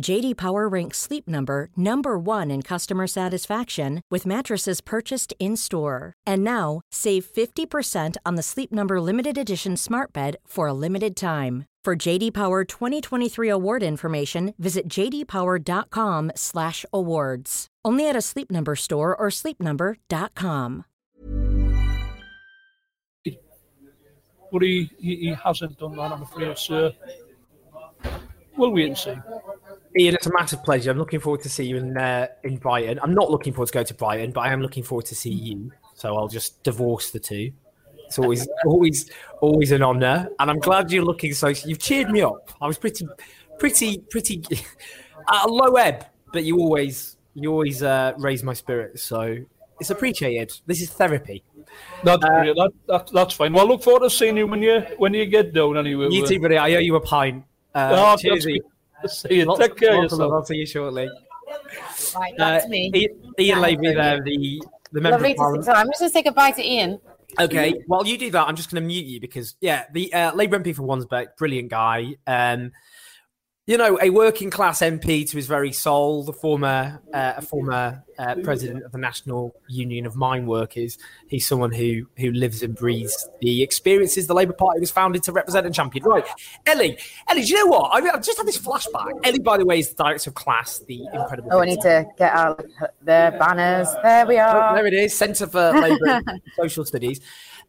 S7: JD Power ranks Sleep Number number 1 in customer satisfaction with mattresses purchased in-store. And now, save 50% on the Sleep Number limited edition Smart Bed for a limited time. For JD Power 2023 award information, visit jdpower.com/awards. Only at a Sleep Number store or sleepnumber.com.
S6: But he, he, he hasn't done that, I'm afraid, sir. We'll wait and see.
S2: Ian, it's a massive pleasure. I'm looking forward to see you in uh, in Brighton. I'm not looking forward to go to Brighton, but I am looking forward to see you. So I'll just divorce the two. It's always, always, always an honour, and I'm glad you're looking so. You've cheered me up. I was pretty, pretty, pretty at a low ebb, but you always, you always uh, raise my spirits. So it's appreciated. This is therapy.
S6: That's uh. That, that, that's fine. Well, I look forward to seeing you when you when you get down anyway.
S2: You too, buddy. I owe you a pint. Uh,
S6: oh,
S2: cheers,
S6: See you. Take care of yourself.
S2: I'll see you shortly.
S5: Right, that's
S2: Uh,
S5: me.
S2: Ian, Ian Lavery there, the the member
S5: Lovely
S2: of
S5: to see.
S2: Parliament.
S5: So I'm just going to say goodbye to Ian.
S2: Okay, while you do that, I'm just going to mute you because yeah, the uh, Labour MP for Wansbeck, brilliant guy. Um, you know, a working class MP to his very soul, the former uh, a former uh, president of the National Union of Mine Workers. He's someone who who lives and breathes the experiences the Labour Party was founded to represent and champion. Right, Ellie, Ellie, do you know what? I, I've just had this flashback. Ellie, by the way, is the director of Class, the incredible.
S5: Oh, I need to get out the banners. There we
S2: Oh,
S5: are.
S2: there it is, Centre for Labour and Social Studies.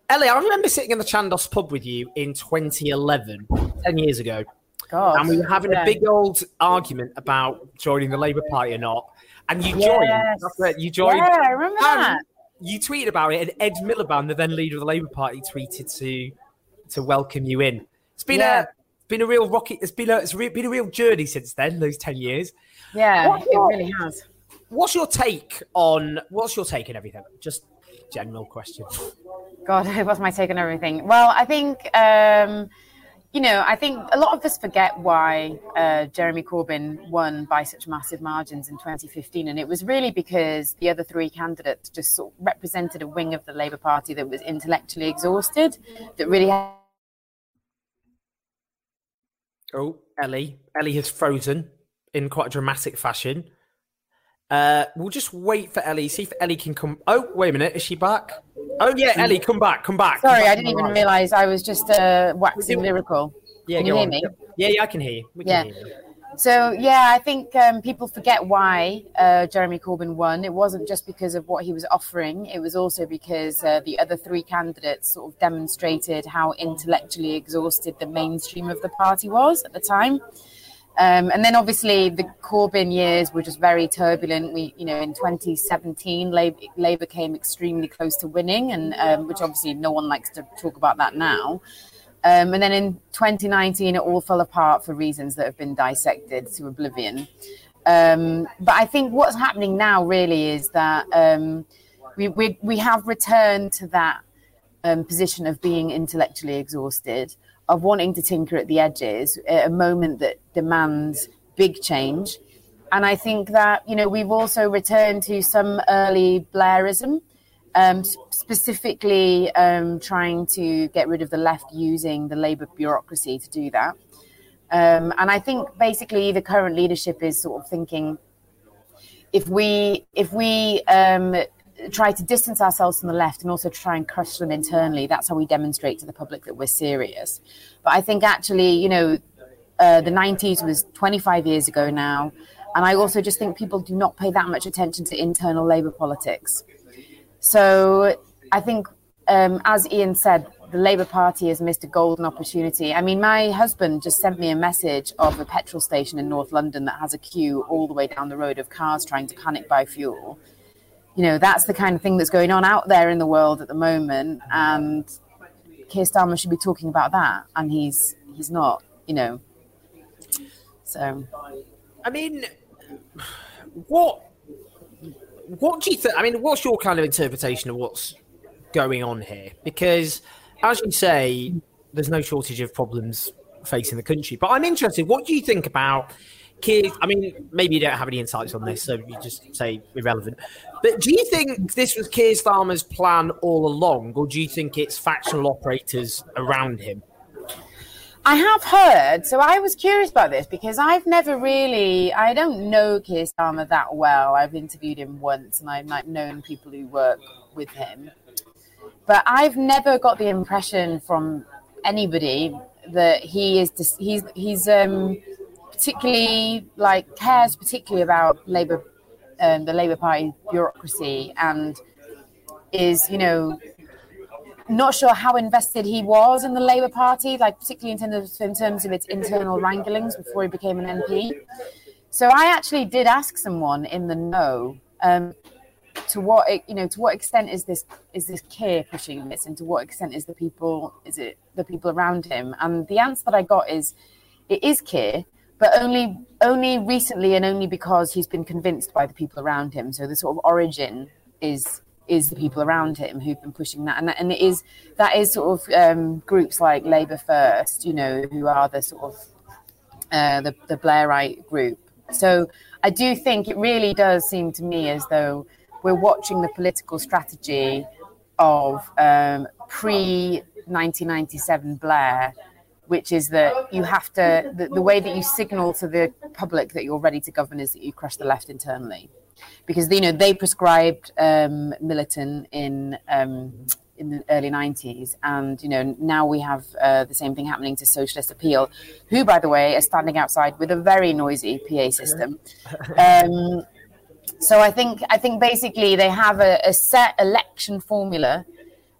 S2: Ellie, I remember sitting in the Chandos pub with you in 2011, 10 years ago,
S5: God.
S2: and we were having
S5: Yeah.
S2: a big old argument about joining the Labour Party or not. And you joined.
S5: Yes.
S2: That's You joined.
S5: Yeah, I remember that.
S2: You tweeted about it, and Ed Miliband, the then leader of the Labour Party, tweeted to to welcome you in. It's been
S5: Yeah.
S2: a been a real rocket. It's been a it's re- been a real journey since then. Those 10 years.
S5: Yeah,
S2: What-
S5: it really has.
S2: What's your take on what's your take on everything? Just general question.
S5: God, what's my take on everything? Well, I think, um, you know, I think a lot of us forget why uh, Jeremy Corbyn won by such massive margins in 2015. And it was really because the other three candidates just sort of represented a wing of the Labour Party that was intellectually exhausted, that really had
S2: Oh, Ellie. Ellie has frozen in quite a dramatic fashion. Uh, we'll just wait for Ellie, see if Ellie can come. Oh, wait a minute. Is she back? Oh, yeah, Ellie, come back, come back. come
S5: Sorry,
S2: back
S5: I didn't even
S2: right.
S5: realise I was just uh, waxing lyrical.
S2: Yeah,
S5: Can you hear
S2: on.
S5: me?
S2: Yeah, yeah, I can hear you. We can
S5: Yeah.
S2: hear you.
S5: So yeah, I think um, people forget why uh, Jeremy Corbyn won. It wasn't just because of what he was offering; it was also because uh, the other three candidates sort of demonstrated how intellectually exhausted the mainstream of the party was at the time. Um, and then obviously the Corbyn years were just very turbulent. We, you know, in 2017, Labour, Labour came extremely close to winning, and um, which obviously no one likes to talk about that now. Um, and then in 2019, it all fell apart for reasons that have been dissected to oblivion. Um, but I think what's happening now really is that um, we, we, we have returned to that um, position of being intellectually exhausted, of wanting to tinker at the edges at a moment that demands big change. And I think that, you know, we've also returned to some early Blairism, um, specifically um, trying to get rid of the left using the Labour bureaucracy to do that. Um, and I think basically the current leadership is sort of thinking if we if we um, try to distance ourselves from the left and also try and crush them internally. That's how we demonstrate to the public that we're serious. But I think actually, you know, uh, the 90s was 25 years ago now. And I also just think people do not pay that much attention to internal Labour politics. So I think, um, as Ian said, the Labour Party has missed a golden opportunity. I mean, my husband just sent me a message of a petrol station in North London that has a queue all the way down the road of cars trying to panic buy fuel. You know, that's the kind of thing that's going on out there in the world at the moment. And Keir Starmer should be talking about that, and he's he's not. You know, so.
S2: I mean, what what do you think? I mean, what's your kind of interpretation of what's going on here? Because, as you say, there's no shortage of problems facing the country. But I'm interested. What do you think about Keir? I mean, maybe you don't have any insights on this, so you just say irrelevant. But do you think this was Keir Starmer's plan all along, or do you think it's factional operators around him?
S5: I have heard, so I was curious about this because I've never really, I don't know Keir Starmer that well. I've interviewed him once and I've known people who work with him. But I've never got the impression from anybody that he is, he's, he's um, particularly, like, cares particularly about Labour, um, the Labour Party bureaucracy and is, you know, not sure how invested he was in the Labour Party, like particularly in terms of, in terms of its internal wranglings before he became an MP. So I actually did ask someone in the know um, to what you know to what extent is this is this Keir pushing this, and to what extent is the people is it the people around him? And the answer that I got is it is Keir, but only only recently and only because he's been convinced by the people around him. So the sort of origin is is the people around him who've been pushing that, and that, and it is that is sort of um, groups like Labour First, you know, who are the sort of uh, the the Blairite group. So I do think it really does seem to me as though we're watching the political strategy of um, pre 1997 Blair which is that you have to the, the, way that you signal to the public that you're ready to govern is that you crush the left internally. Because you know they prescribed um, Militant in um, in the early 90s and you know now we have uh, the same thing happening to socialist appeal who by the way are standing outside with a very noisy pa system. Um, so i think i think basically they have a, a set election formula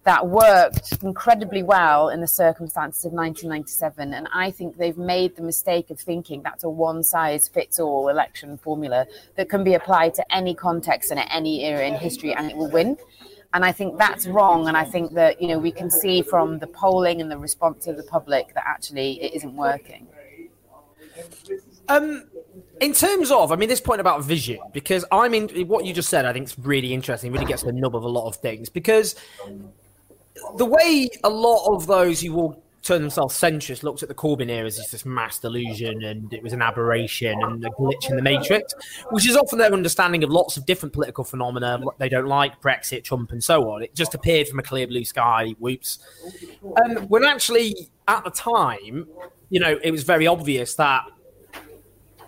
S5: that worked incredibly well in the circumstances of 1997. And I think they've made the mistake of thinking that's a one size fits all election formula that can be applied to any context and at any era in history and it will win. And I think that's wrong. And I think that, you know, we can see from the polling and the response of the public that actually it isn't working.
S2: Um, in terms of, I mean, this point about vision, because I mean, what you just said, I think is really interesting, really gets to the nub of a lot of things. Because the way a lot of those who will turn themselves centrist looked at the Corbyn era as this mass delusion and it was an aberration and a glitch in the matrix, which is often their understanding of lots of different political phenomena they don't like, Brexit, Trump, and so on. It just appeared from a clear blue sky, whoops. Um, when actually, at the time, you know, it was very obvious that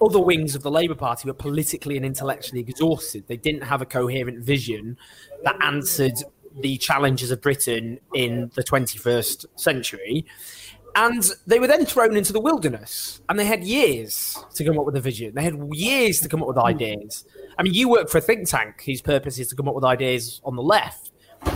S2: other wings of the Labour Party were politically and intellectually exhausted. They didn't have a coherent vision that answered the challenges of Britain in the 21st century. And they were then thrown into the wilderness, and they had years to come up with a vision. They had years to come up with hmm. ideas. I mean, you work for a think tank whose purpose is to come up with ideas on the left,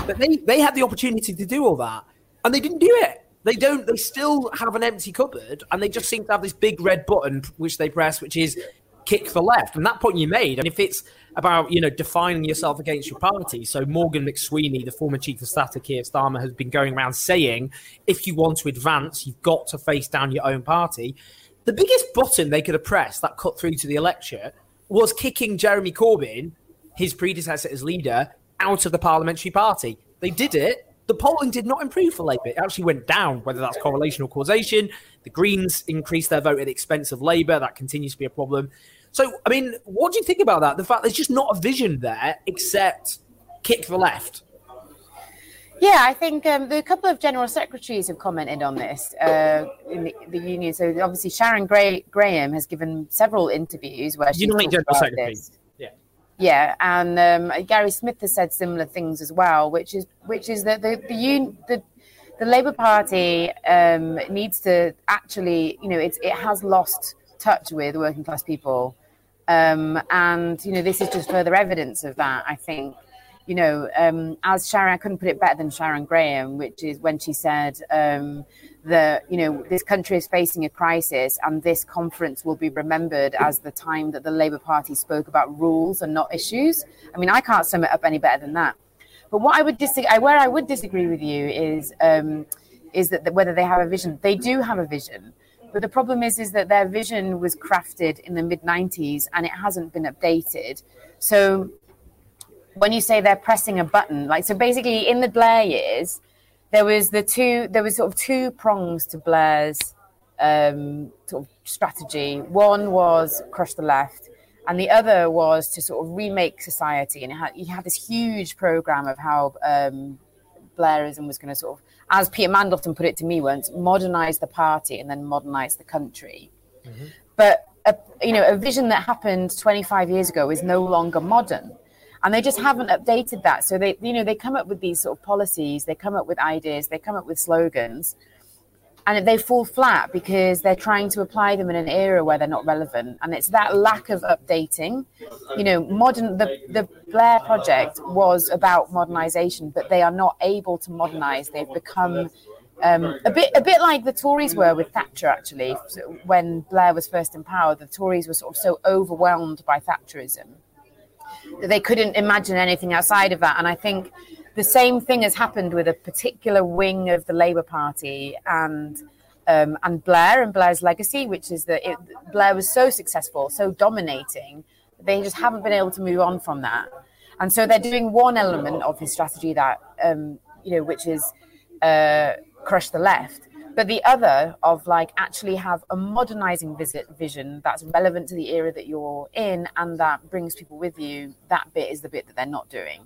S2: but they, they had the opportunity to do all that, and they didn't do it. They don't. They still have an empty cupboard, and they just seem to have this big red button which they press, which is kick the left. And that point you made, and if it's about you know defining yourself against your party. So Morgan McSweeney, the former chief of staff to Keir Starmer, has been going around saying, if you want to advance, you've got to face down your own party. The biggest button they could have pressed that cut through to the electorate was kicking Jeremy Corbyn, his predecessor as leader, out of the parliamentary party. They did it. The polling did not improve for Labour. It actually went down, whether that's correlation or causation. The Greens increased their vote at the expense of Labour. That continues to be a problem. So, I mean, what do you think about that? The fact there's just not a vision there except kick the left.
S5: Yeah, I think um, a couple of general secretaries have commented on this uh, in the, the, union. So obviously, Sharon Gray- Graham has given several interviews where she's
S2: General Secretary. This.
S5: Yeah. Yeah, and um, Gary Smith has said similar things as well, which is which is that the the un, the, the Labour Party um, needs to actually, you know, it it has lost touch with working class people, um, and you know this is just further evidence of that. I think, you know, um, as Sharon, I couldn't put it better than Sharon Graham, which is when she said um, that you know this country is facing a crisis and this conference will be remembered as the time that the labour party spoke about rules and not issues. I mean i can't sum it up any better than that. But what i would disagree where i would disagree with you is um, is that whether they have a vision. They do have a vision but the problem is is that their vision was crafted in the mid 90s and it hasn't been updated so when you say they're pressing a button like so basically in the blair years there was the two there was sort of two prongs to Blair's um, sort of strategy. One was crush the left, and the other was to sort of remake society. And had, he had this huge program of how um, Blairism was going to sort of, as Peter Mandelson put it to me once, modernize the party and then modernize the country. Mm-hmm. But a, you know, a vision that happened 25 years ago is no longer modern and they just haven't updated that so they you know they come up with these sort of policies they come up with ideas they come up with slogans and they fall flat because they're trying to apply them in an era where they're not relevant and it's that lack of updating you know modern the, the blair project was about modernization but they are not able to modernize they've become um, a bit, a bit like the Tories were with Thatcher. Actually, when Blair was first in power, the Tories were sort of so overwhelmed by Thatcherism that they couldn't imagine anything outside of that. And I think the same thing has happened with a particular wing of the Labour Party and um, and Blair and Blair's legacy, which is that it, Blair was so successful, so dominating, they just haven't been able to move on from that. And so they're doing one element of his strategy that um, you know, which is uh, crush the left but the other of like actually have a modernizing visit vision that's relevant to the era that you're in and that brings people with you that bit is the bit that they're not doing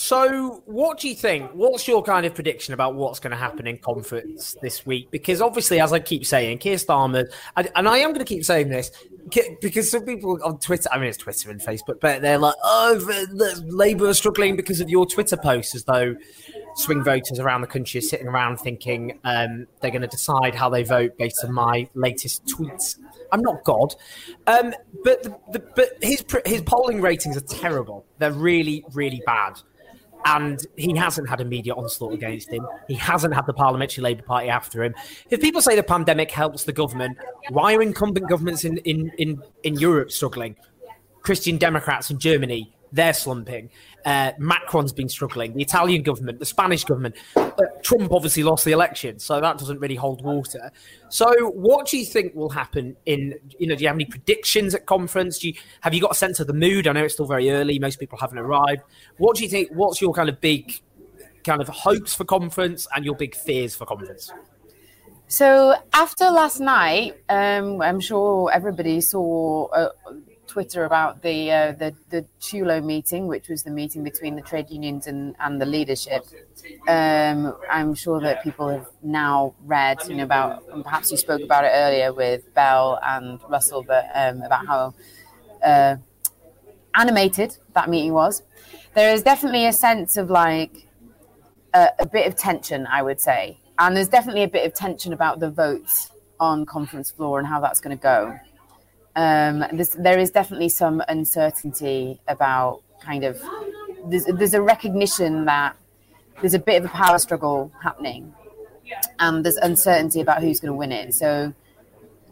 S2: so, what do you think? What's your kind of prediction about what's going to happen in conference this week? Because obviously, as I keep saying, Keir Starmer, and, I am going to keep saying this because some people on Twitter, I mean, it's Twitter and Facebook, but they're like, oh, Labour are struggling because of your Twitter posts, as though swing voters around the country are sitting around thinking um, they're going to decide how they vote based on my latest tweets. I'm not God, um, but the, the, but his his polling ratings are terrible. They're really really bad, and he hasn't had a media onslaught against him. He hasn't had the Parliamentary Labour Party after him. If people say the pandemic helps the government, why are incumbent governments in in in, in Europe struggling? Christian Democrats in Germany they're slumping. Uh, Macron's been struggling. The Italian government, the Spanish government. Uh, Trump obviously lost the election, so that doesn't really hold water. So, what do you think will happen in? You know, do you have any predictions at conference? Do you have you got a sense of the mood? I know it's still very early. Most people haven't arrived. What do you think? What's your kind of big kind of hopes for conference and your big fears for conference?
S5: So after last night, um, I'm sure everybody saw uh, Twitter about the uh, the the TULO meeting, which was the meeting between the trade unions and, and the leadership. Um, I'm sure that people have now read, you know, about perhaps you spoke about it earlier with Bell and Russell, but um, about how uh, animated that meeting was. There is definitely a sense of like a, a bit of tension, I would say, and there's definitely a bit of tension about the votes on conference floor and how that's going to go um, there is definitely some uncertainty about kind of there's, there's a recognition that there's a bit of a power struggle happening and there's uncertainty about who's going to win it. So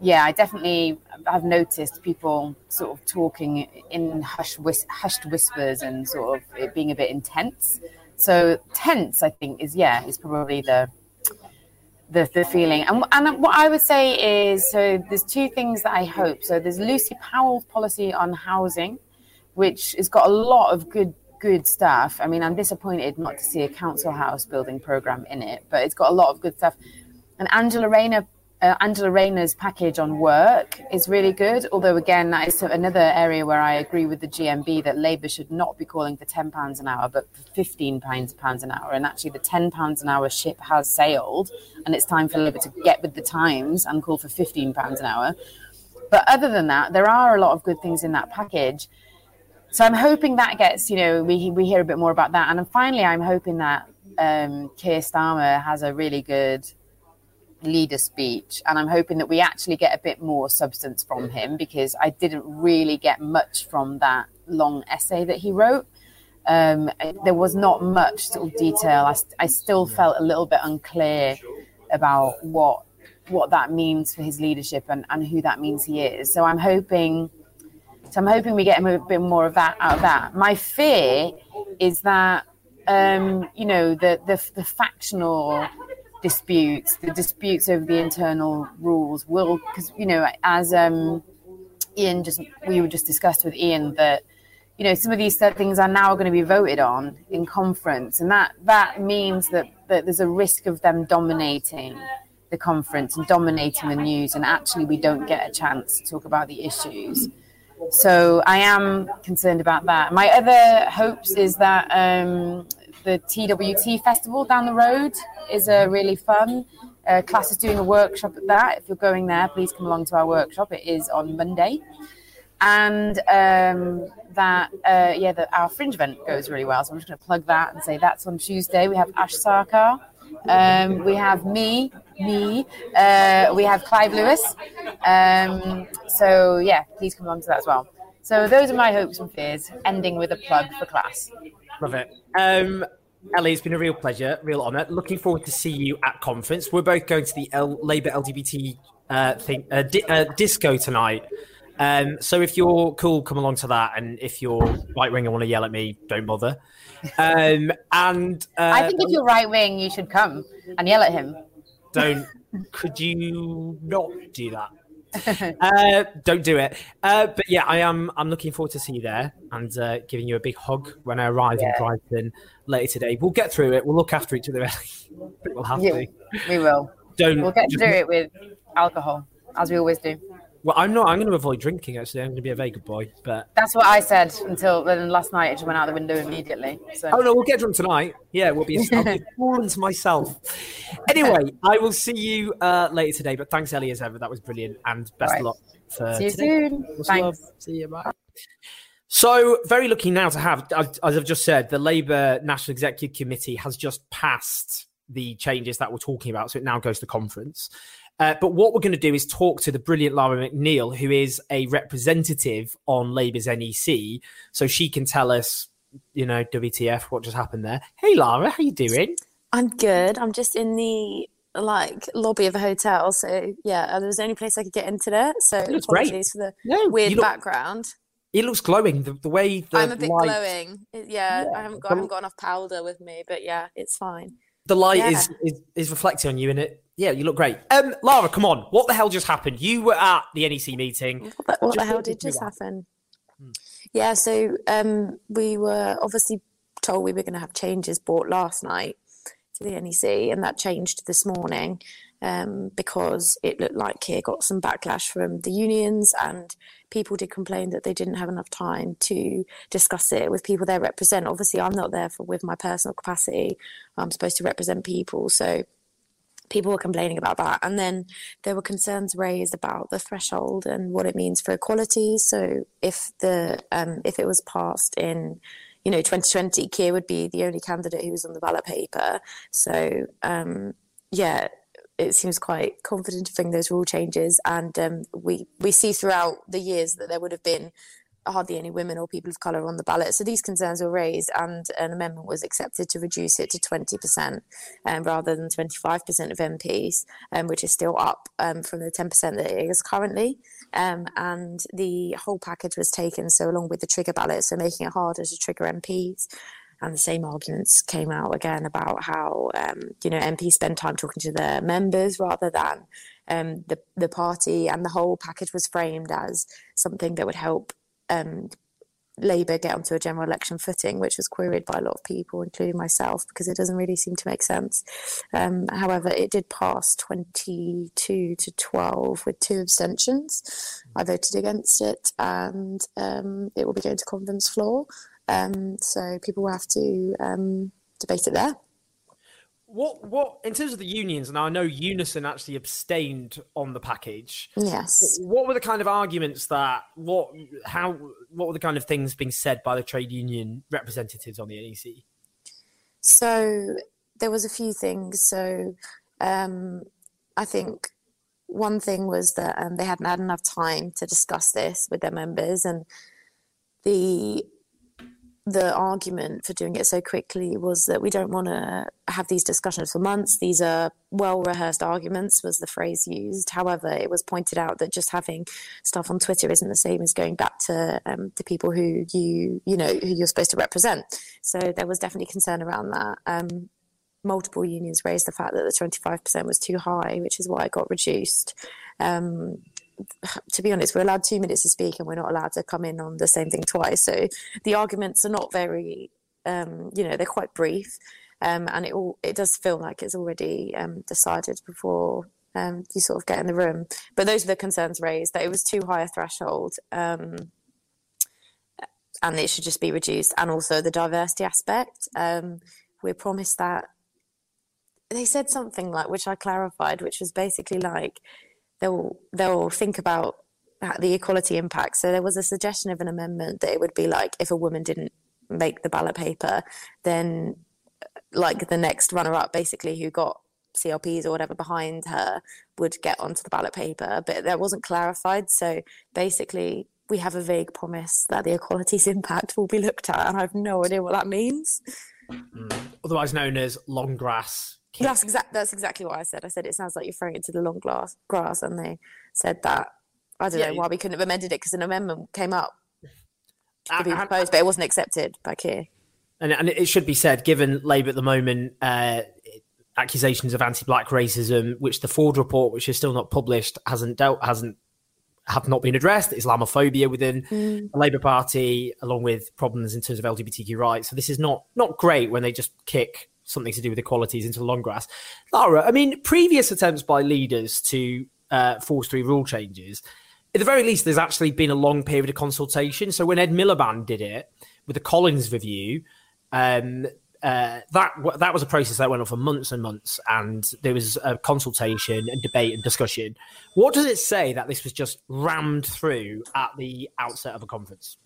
S5: yeah i definitely have noticed people sort of talking in hushed, whis- hushed whispers and sort of it being a bit intense. So tense i think is yeah is probably the the, the feeling. And, and what I would say is so there's two things that I hope. So there's Lucy Powell's policy on housing, which has got a lot of good good stuff. I mean, I'm disappointed not to see a council house building program in it, but it's got a lot of good stuff. And Angela Rayner uh, Angela Rayner's package on work is really good. Although, again, that is another area where I agree with the GMB that Labour should not be calling for £10 an hour, but for £15 pounds an hour. And actually, the £10 an hour ship has sailed, and it's time for Labour to get with the times and call for £15 an hour. But other than that, there are a lot of good things in that package. so I'm hoping that gets, you know, we, we hear a bit more about that. And finally, I'm hoping that um, Keir Starmer has a really good leader speech. And I'm hoping that we actually get a bit more substance from him because I didn't really get much from that long essay that he wrote. Um, there was not much sort of detail. I, I still felt a little bit unclear about what what that means for his leadership and, and who that means he is. So I'm hoping so I'm hoping we get a bit more of that out of that. My fear is that um, you know the, the the factional disputes, the disputes over the internal rules will because you know as um, Ian just we were just discussed with Ian that you know some of these things are now going to be voted on in conference, and that that means that that there's a risk of them dominating the conference and dominating the news, and actually we don't get a chance to talk about the issues. So I am concerned about that. My other hopes is that um, the TWT festival down the road is a really fun. Uh, class is doing a workshop at that. If you're going there, please come along to our workshop. It is on Monday, and um, that uh, yeah, that our fringe event goes really well. So I'm just going to plug that and say that's on Tuesday. We have Ash Sarkar. Um, we have me, me. Uh, we have Clive Lewis. Um, so yeah, please come along to that as well. So those are my hopes and fears. Ending with a plug for class.
S2: Love it. Um, Ellie, it's been a real pleasure, real honour. Looking forward to see you at conference. We're both going to the L- Labour LGBT uh, thing, uh, di- uh, disco tonight. Um, so if you're cool, come along to that. And if you're right wing and want to yell at me, don't bother. Um, and uh,
S5: I think if you're right wing, you should come and yell at him.
S2: Don't. could you not do that? uh, don't do it. Uh, but yeah, I am. I'm looking forward to see you there and uh, giving you a big hug when I arrive yeah. in Brighton later today. We'll get through it. We'll look after each other. we'll have yeah, to.
S5: We will.
S2: Don't.
S5: We'll get through it with alcohol, as we always do.
S2: Well, I'm not. I'm going to avoid drinking. Actually, I'm going to be a very good boy. But
S5: that's what I said until then. Last night, it just went out the window immediately. So.
S2: Oh no, we'll get drunk tonight. Yeah, we'll be. I'll be falling to myself. Anyway, I will see you uh, later today. But thanks, Ellie, as ever. That was brilliant, and best right. of luck for
S5: see you
S2: today.
S5: soon. thanks. Love.
S2: See you. Bye. So, very lucky now to have, as I've just said, the Labour National Executive Committee has just passed the changes that we're talking about. So it now goes to conference. Uh, but what we're going to do is talk to the brilliant Lara McNeill, who is a representative on Labour's NEC, so she can tell us, you know, WTF, what just happened there. Hey, Lara, how you doing?
S8: I'm good. I'm just in the like lobby of a hotel, so yeah, uh, there was the only place I could get into there. So apologies great. for the no, weird look, background.
S2: It looks glowing. The, the way the
S8: I'm a bit
S2: light...
S8: glowing. Yeah, yeah, I haven't got, I haven't got enough powder with me, but yeah, it's fine.
S2: The light yeah. is, is is reflecting on you, and it yeah, you look great. Um, Lara, come on. What the hell just happened? You were at the NEC meeting.
S8: What, what the hell did just happen? Hmm. Yeah, so um, we were obviously told we were going to have changes brought last night to the NEC, and that changed this morning um, because it looked like Keir got some backlash from the unions, and people did complain that they didn't have enough time to discuss it with people they represent. Obviously, I'm not there for with my personal capacity. I'm supposed to represent people, so people were complaining about that. And then there were concerns raised about the threshold and what it means for equality. So if the um, if it was passed in you know 2020, Keir would be the only candidate who was on the ballot paper. So um, yeah. It seems quite confident to bring those rule changes, and um, we we see throughout the years that there would have been hardly any women or people of colour on the ballot. So these concerns were raised, and an amendment was accepted to reduce it to 20% um, rather than 25% of MPs, um, which is still up um, from the 10% that it is currently. Um, and the whole package was taken, so along with the trigger ballot, so making it harder to trigger MPs. And the same arguments came out again about how um, you know MPs spend time talking to their members rather than um, the the party, and the whole package was framed as something that would help um, Labour get onto a general election footing, which was queried by a lot of people, including myself, because it doesn't really seem to make sense. Um, however, it did pass 22 to 12 with two abstentions. I voted against it, and um, it will be going to conference floor. Um, so people will have to um, debate it there.
S2: What what in terms of the unions? Now I know Unison actually abstained on the package.
S8: Yes.
S2: What were the kind of arguments that what how what were the kind of things being said by the trade union representatives on the NEC?
S8: So there was a few things. So um, I think one thing was that um, they hadn't had enough time to discuss this with their members, and the the argument for doing it so quickly was that we don't want to have these discussions for months. These are well rehearsed arguments, was the phrase used. However, it was pointed out that just having stuff on Twitter isn't the same as going back to um, the people who you you know who you're supposed to represent. So there was definitely concern around that. Um, multiple unions raised the fact that the 25% was too high, which is why it got reduced. Um, to be honest, we're allowed two minutes to speak and we're not allowed to come in on the same thing twice. So the arguments are not very, um, you know, they're quite brief. Um, and it all it does feel like it's already um, decided before um, you sort of get in the room. But those are the concerns raised that it was too high a threshold, um, and it should just be reduced. And also the diversity aspect. Um, we're promised that they said something like, which I clarified, which was basically like they'll they'll think about the equality impact. So there was a suggestion of an amendment that it would be like if a woman didn't make the ballot paper, then like the next runner up, basically who got CLPs or whatever behind her would get onto the ballot paper, but that wasn't clarified. So basically, we have a vague promise that the equalities impact will be looked at, and I have no idea what that means.
S2: Mm. Otherwise known as long grass
S8: That's exact. That's exactly what I said. I said it sounds like you're throwing it to the long glass, grass, and they said that. I don't yeah, know why we couldn't have amended it because an amendment came up to be proposed, but it wasn't accepted by Keir.
S2: And, and it should be said, given Labour at the moment, uh, accusations of anti-black racism, which the Forde report, which is still not published, hasn't dealt, hasn't have not been addressed. Islamophobia within mm. the Labour Party, along with problems in terms of LGBTQ rights. So this is not not great when they just kick something to do with equalities into the long grass. Lara, I mean, previous attempts by leaders to uh, force through rule changes, at the very least, there's actually been a long period of consultation. So when Ed Miliband did it with the Collins review, um, uh, that that was a process that went on for months and months, and there was a consultation and debate and discussion. What does it say that this was just rammed through at the outset of a conference?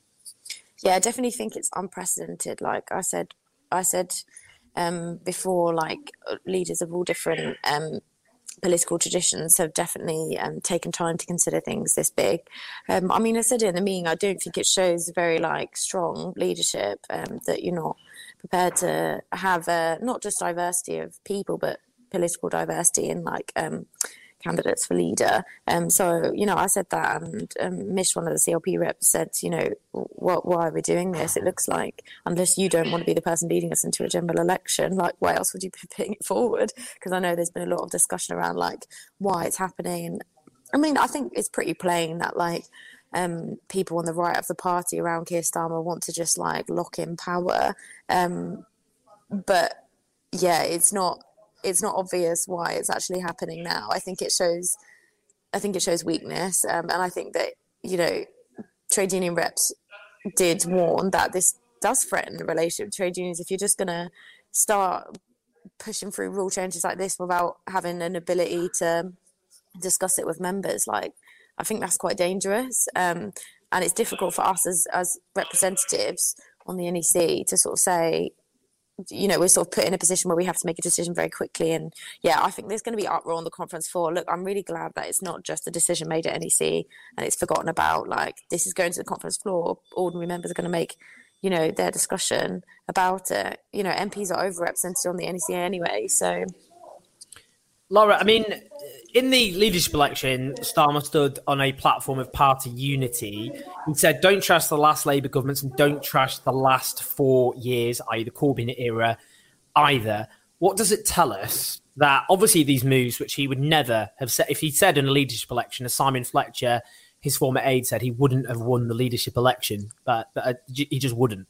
S8: Yeah, I definitely think it's unprecedented. Like I said, I said um, before, like leaders of all different um, political traditions have definitely um, taken time to consider things this big. Um, I mean, I said in the meeting. I don't think it shows very like strong leadership um, that you're not prepared to have uh, not just diversity of people, but political diversity in like um, candidates for leader. Um, so, you know, I said that and um, Mish, one of the CLP reps, said, you know, what, why are we doing this? It looks like unless you don't want to be the person leading us into a general election, like why else would you be putting it forward? Because I know there's been a lot of discussion around like why it's happening. I mean, I think it's pretty plain that like um, people on the right of the party around Keir Starmer want to just like lock in power. Um, but yeah, it's not it's not obvious why it's actually happening now. I think it shows, I think it shows weakness, um, and I think that you know, trade union reps did warn that this does threaten the relationship with trade unions if you're just going to start pushing through rule changes like this without having an ability to discuss it with members. Like, I think that's quite dangerous, um, and it's difficult for us as as representatives on the NEC to sort of say you know, we're sort of put in a position where we have to make a decision very quickly. And yeah, I think there's going to be uproar on the conference floor. Look, I'm really glad that it's not just a decision made at NEC and it's forgotten about. Like, this is going to the conference floor. Ordinary members are going to make, you know, their discussion about it. You know, MPs are overrepresented on the NEC anyway. So,
S2: Lara, I mean, in the leadership election, Starmer stood on a platform of party unity. He said, don't trust the last Labour governments and don't trust the last four years, i.e., the Corbyn era, either. What does it tell us that obviously these moves, which he would never have said, if he said in a leadership election, as Simon Fletcher, his former aide, said he wouldn't have won the leadership election, but, but uh, he just wouldn't.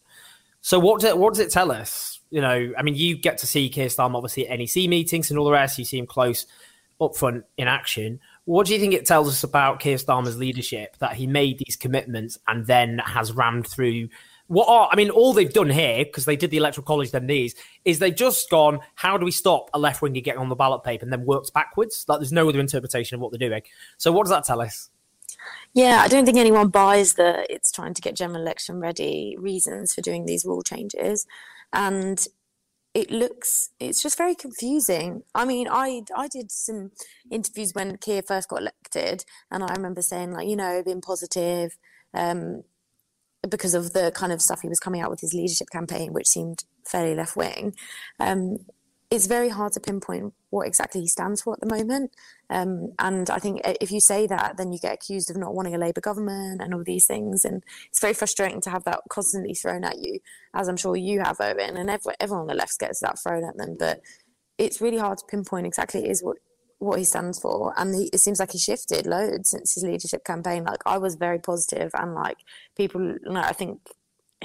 S2: So what, do, what does it tell us? You know, I mean, you get to see Keir Starmer obviously at NEC meetings and all the rest. You see him close up front in action. What do you think it tells us about Keir Starmer's leadership that he made these commitments and then has rammed through what are I mean, all they've done here because they did the electoral college, then these is they've just gone. How do we stop a left winger getting on the ballot paper and then works backwards? Like there's no other interpretation of what they're doing. So what does that tell us?
S8: Yeah, I don't think anyone buys that it's trying to get general election ready reasons for doing these rule changes, and it looks it's just very confusing. I mean, I I did some interviews when Keir first got elected, and I remember saying like, you know, being positive, um, because of the kind of stuff he was coming out with his leadership campaign, which seemed fairly left wing. Um, it's very hard to pinpoint what exactly he stands for at the moment. Um, and I think if you say that, then you get accused of not wanting a Labour government and all these things. And it's very frustrating to have that constantly thrown at you, as I'm sure you have, Owen. And everyone on the left gets that thrown at them. But it's really hard to pinpoint exactly is what what he stands for. And he, it seems like he shifted loads since his leadership campaign. Like I was very positive, and like people, you know, I think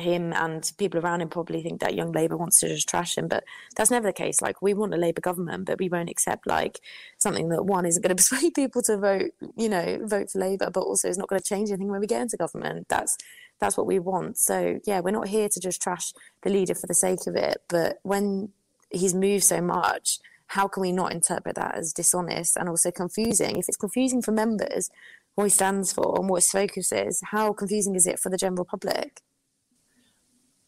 S8: him and people around him probably think that Young Labour wants to just trash him, but that's never the case. Like we want a Labour government, but we won't accept like something that one isn't going to persuade people to vote, you know, vote for Labour, but also is not going to change anything when we get into government. That's that's what we want. So yeah, we're not here to just trash the leader for the sake of it, but when he's moved so much, how can we not interpret that as dishonest and also confusing? If it's confusing for members, what he stands for and what his focus is, how confusing is it for the general public?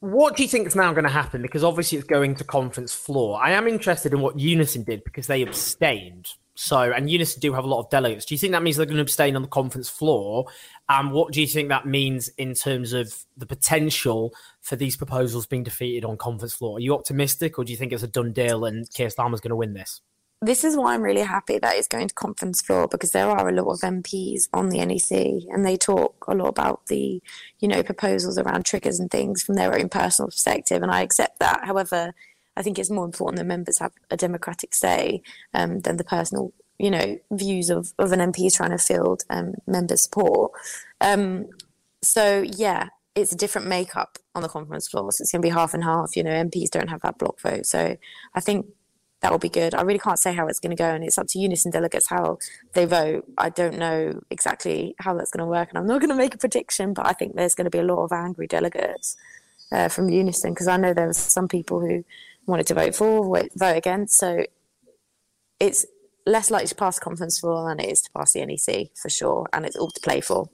S2: What do you think is now going to happen? Because obviously it's going to conference floor. I am interested in what Unison did because they abstained. So, and Unison do have a lot of delegates. Do you think that means they're going to abstain on the conference floor? And what do you think that means in terms of the potential for these proposals being defeated on conference floor? Are you optimistic, or do you think it's a done deal and Keir Starmer's going to win this?
S8: This is why I'm really happy that it's going to conference floor because there are a lot of MPs on the NEC and they talk a lot about the, you know, proposals around triggers and things from their own personal perspective, and I accept that. However, I think it's more important that members have a democratic say um, than the personal, you know, views of, of an MP trying to field um, member support. Um, so yeah, it's a different makeup on the conference floor, so it's going to be half and half. You know, MPs don't have that block vote, so I think that will be good. I really can't say how it's going to go, and it's up to Unison delegates how they vote. I don't know exactly how that's going to work, and I'm not going to make a prediction, but I think there's going to be a lot of angry delegates uh, from Unison because I know there were some people who wanted to vote for, vote against. So it's less likely to pass conference for than it is to pass the NEC for sure, and it's all to play for.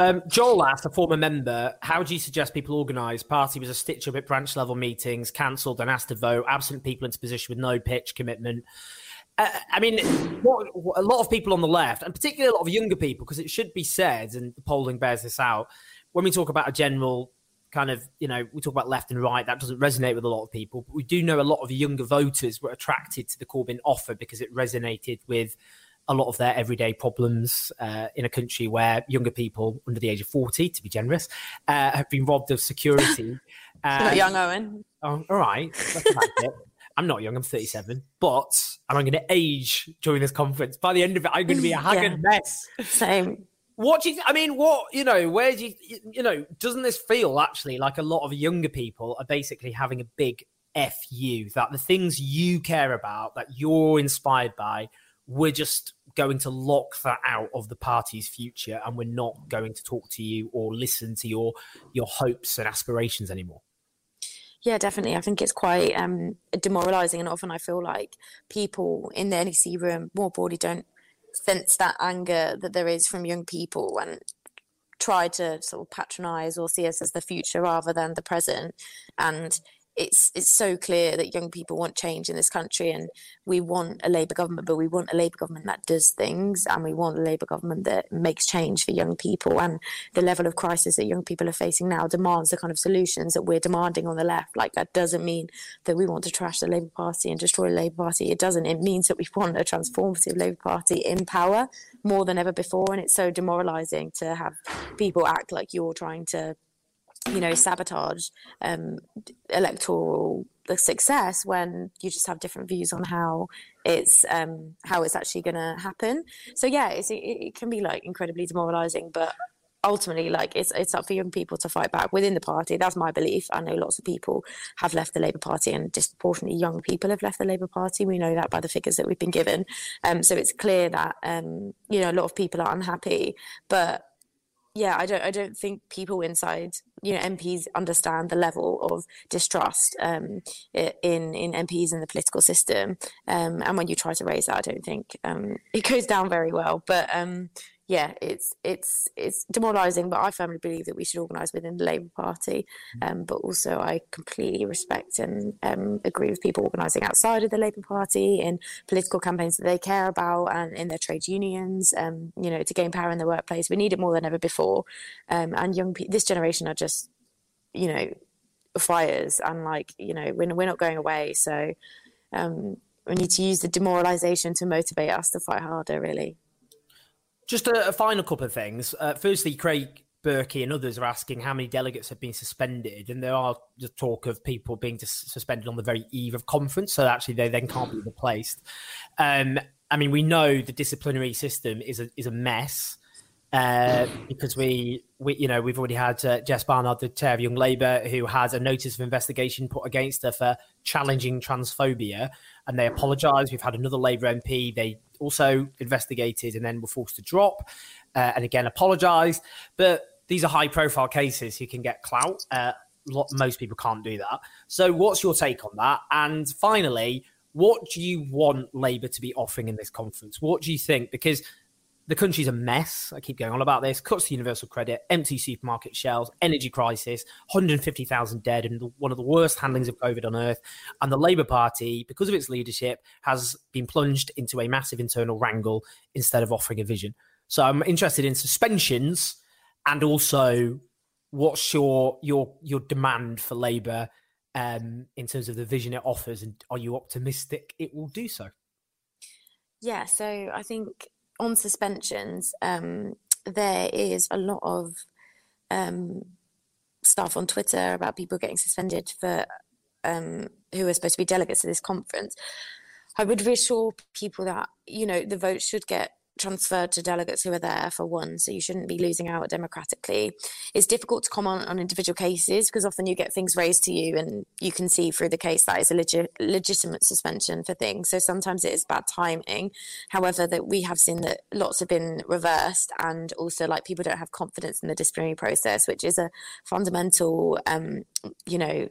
S2: Um, Joel asked, a former member, how do you suggest people organise? Party was a stitch up at branch level meetings, cancelled and asked to vote, absent people into position with no pitch commitment. Uh, I mean, what, what, a lot of people on the left, and particularly a lot of younger people, because it should be said, and the polling bears this out, when we talk about a general kind of, you know, we talk about left and right, that doesn't resonate with a lot of people. But we do know a lot of younger voters were attracted to the Corbyn offer because it resonated with a lot of their everyday problems uh, in a country where younger people under the age of 40, to be generous, uh, have been robbed of security.
S8: Um, not young, Owen.
S2: Oh, all right. I'm not young, I'm 37, but I'm going to age during this conference. By the end of it, I'm going to be a haggard yeah. mess.
S8: Same.
S2: What do you? I mean, what you know? Where do you? You know, doesn't this feel actually like a lot of younger people are basically having a big f you that the things you care about, that you're inspired by, we're just going to lock that out of the party's future and we're not going to talk to you or listen to your your hopes and aspirations anymore.
S8: Yeah definitely. I think it's quite um, demoralizing and often i feel like people in the nec room more broadly don't sense that anger that there is from young people and try to sort of patronize or see us as the future rather than the present. And it's it's so clear that young people want change in this country and we want a Labour government, but we want a Labour government that does things and we want a Labour government that makes change for young people. And the level of crisis that young people are facing now demands the kind of solutions that we're demanding on the left. Like that doesn't mean that we want to trash the Labour Party and destroy the Labour Party. It doesn't. It means that we want a transformative Labour Party in power more than ever before. And it's so demoralising to have people act like you're trying to you know, sabotage um, electoral the success when you just have different views on how it's um, how it's actually going to happen. So yeah, it, it can be like incredibly demoralizing, but ultimately like it's it's up for young people to fight back within the party. That's my belief. I know lots of people have left the labour party and disproportionately young people have left the labour party. We know that by the figures that we've been given. Um, so it's clear that um, you know a lot of people are unhappy but yeah, I don't I don't think people inside you know MPs understand the level of distrust um, in in MPs in the political system, um, and when you try to raise that, I don't think um, it goes down very well. But um, yeah, it's it's it's demoralising. But I firmly believe that we should organise within the Labour Party. Mm. Um, but also, I completely respect and um, agree with people organising outside of the Labour Party in political campaigns that they care about and in their trade unions. Um, you know, to gain power in the workplace, we need it more than ever before. Um, and young people, this generation are just, you know, fires and like you know we're we're not going away. So um, we need to use the demoralisation to motivate us to fight harder. Really.
S2: Just a, a final couple of things. Uh, firstly, Craig Berkey and others are asking how many delegates have been suspended, and there are the talk of people being suspended on the very eve of conference, so actually they then can't be replaced. Um, I mean, we know the disciplinary system is a is a mess uh, because we we you know we've already had uh, Jess Barnard, the chair of Young Labour, who has a notice of investigation put against her for challenging transphobia, and they apologised. We've had another Labour MP; they also investigated and then were forced to drop uh, and again apologise. But these are high profile cases. You can get clout. Uh, most people can't do that. So, what's your take on that? And finally, what do you want Labour to be offering in this conference? What do you think? Because the country's a mess. I keep going on about this. Cuts to universal credit, empty supermarket shelves, energy crisis, 150,000 dead, and one of the worst handlings of COVID on earth. And the Labour Party, because of its leadership, has been plunged into a massive internal wrangle instead of offering a vision. So I'm interested in suspensions and also what's your your your demand for Labour um, in terms of the vision it offers, and are you optimistic it will do so?
S8: Yeah, so I think on suspensions, um, there is a lot of um, stuff on Twitter about people getting suspended for um, who are supposed to be delegates to this conference. I would reassure people that you know the vote should get transferred to delegates who are there for one, so you shouldn't be losing out democratically. It's difficult to comment on individual cases because often you get things raised to you and you can see through the case that is a legit, legitimate suspension for things. So sometimes it is bad timing. However, that we have seen that lots have been reversed and also like people don't have confidence in the disciplinary process, which is a fundamental, um, you know,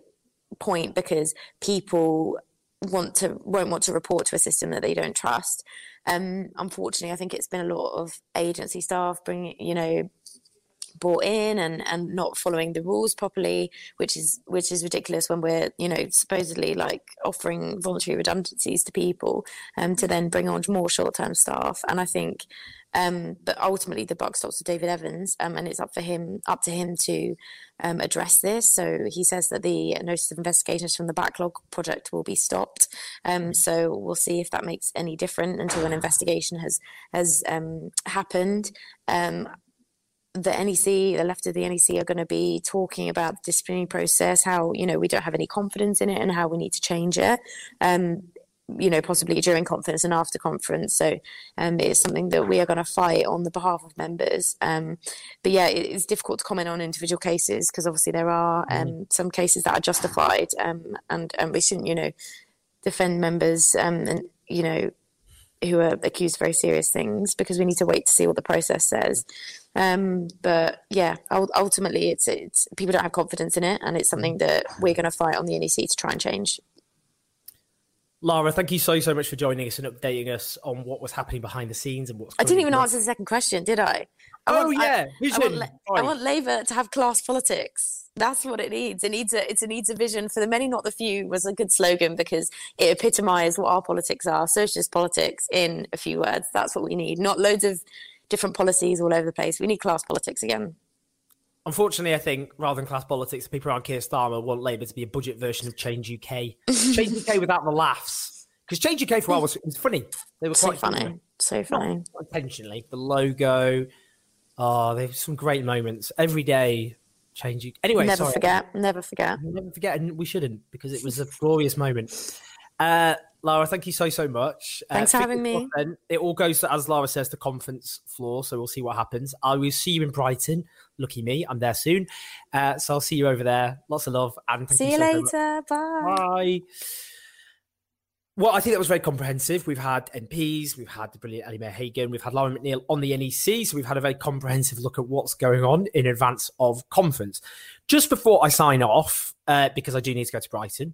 S8: point because people want to won't want to report to a system that they don't trust. Um, unfortunately, I think it's been a lot of agency staff bringing, you know, brought in and and not following the rules properly which is which is ridiculous when we're you know supposedly like offering voluntary redundancies to people um to then bring on more short-term staff. And i think um, but ultimately, the buck stops with David Evans, um, and it's up for him, up to him to um, address this. So he says that the notice of investigations from the backlog project will be stopped. Um, so we'll see if that makes any difference until an investigation has has um, happened. Um, the NEC, the left of the NEC, are going to be talking about the disciplinary process, how you know we don't have any confidence in it, and how we need to change it. Um, you know, possibly during conference and after conference. So um, it's something that we are going to fight on the behalf of members. Um, but yeah, it, it's difficult to comment on individual cases because obviously there are um, mm. some cases that are justified, um, and and we shouldn't, you know, defend members um, and you know who are accused of very serious things because we need to wait to see what the process says. Um, but yeah, ultimately, it's it's people don't have confidence in it, and it's something mm. that we're going to fight on the NEC to try and change.
S2: Lara, thank you so so much for joining us and updating us on what was happening behind the scenes and what's.
S8: I didn't even answer the second question, did I?
S2: I oh want, yeah,
S8: I, I, want, I, want, Labour to have class politics. That's what it needs. It needs a. It's a needs a vision for the many, not the few. Was a good slogan because it epitomised what our politics are: socialist politics in a few words. That's what we need. Not loads of different policies all over the place. We need class politics again.
S2: Unfortunately, I think rather than class politics, people around Keir Starmer want Labour to be a budget version of Change UK. Change UK without the laughs. Because Change UK for a while was, was funny. They were
S8: so
S2: quite
S8: funny. funny. So funny.
S2: Not intentionally. The logo. Oh, there's some great moments. Every day, Change UK. Anyway,
S8: never
S2: sorry.
S8: forget. Never forget.
S2: Never forget. And we shouldn't because it was a glorious moment. Uh, Lara, thank you so so much.
S8: Uh, Thanks uh, for having me.
S2: It all goes to, as Lara says, the conference floor. So we'll see what happens. I will see you in Brighton. Lucky me, I'm there soon. Uh, so I'll see you over there. Lots of love and
S8: see you,
S2: you
S8: so later. Bye.
S2: Bye. Well, I think that was very comprehensive. We've had MPs, we've had the brilliant Ellie Mae O'Hagan, we've had Lara McNeill on the NEC, so we've had a very comprehensive look at what's going on in advance of conference. Just before I sign off, uh, because I do need to go to Brighton,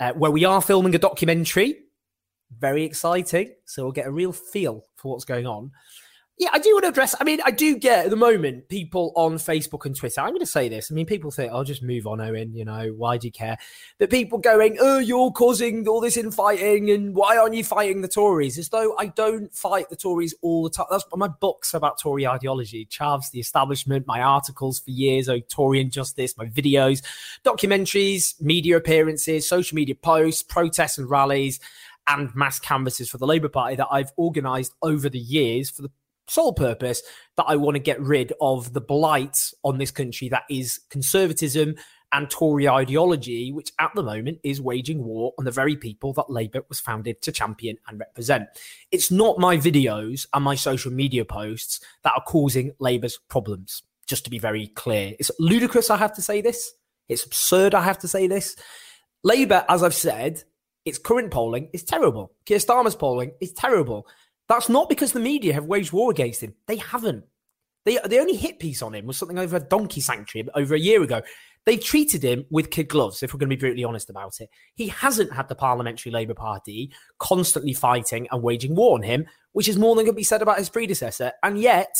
S2: uh, where we are filming a documentary. Very exciting. So we'll get a real feel for what's going on. Yeah, I do want to address. I mean, I do get at the moment people on Facebook and Twitter. I'm going to say this. I mean, people think, "I'll oh, just move on, Owen." You know, why do you care? But people going, "Oh, you're causing all this infighting, and why aren't you fighting the Tories?" As though I don't fight the Tories all the time. That's my books about Tory ideology, Chavs, the establishment, my articles for years, oh, Tory injustice, my videos, documentaries, media appearances, social media posts, protests and rallies and mass canvases for the Labour Party that I've organised over the years for the sole purpose that I want to get rid of the blight on this country that is conservatism and Tory ideology, which at the moment is waging war on the very people that Labour was founded to champion and represent. It's not my videos and my social media posts that are causing Labour's problems, just to be very clear. It's ludicrous, I have to say this. It's absurd, I have to say this. Labour, as I've said, its current polling is terrible. Keir Starmer's polling is terrible. That's not because the media have waged war against him. They haven't. They, the only hit piece on him was something over a donkey sanctuary over a year ago. They treated him with kid gloves, if we're going to be brutally honest about it. He hasn't had the Parliamentary Labour Party constantly fighting and waging war on him, which is more than can be said about his predecessor. And yet,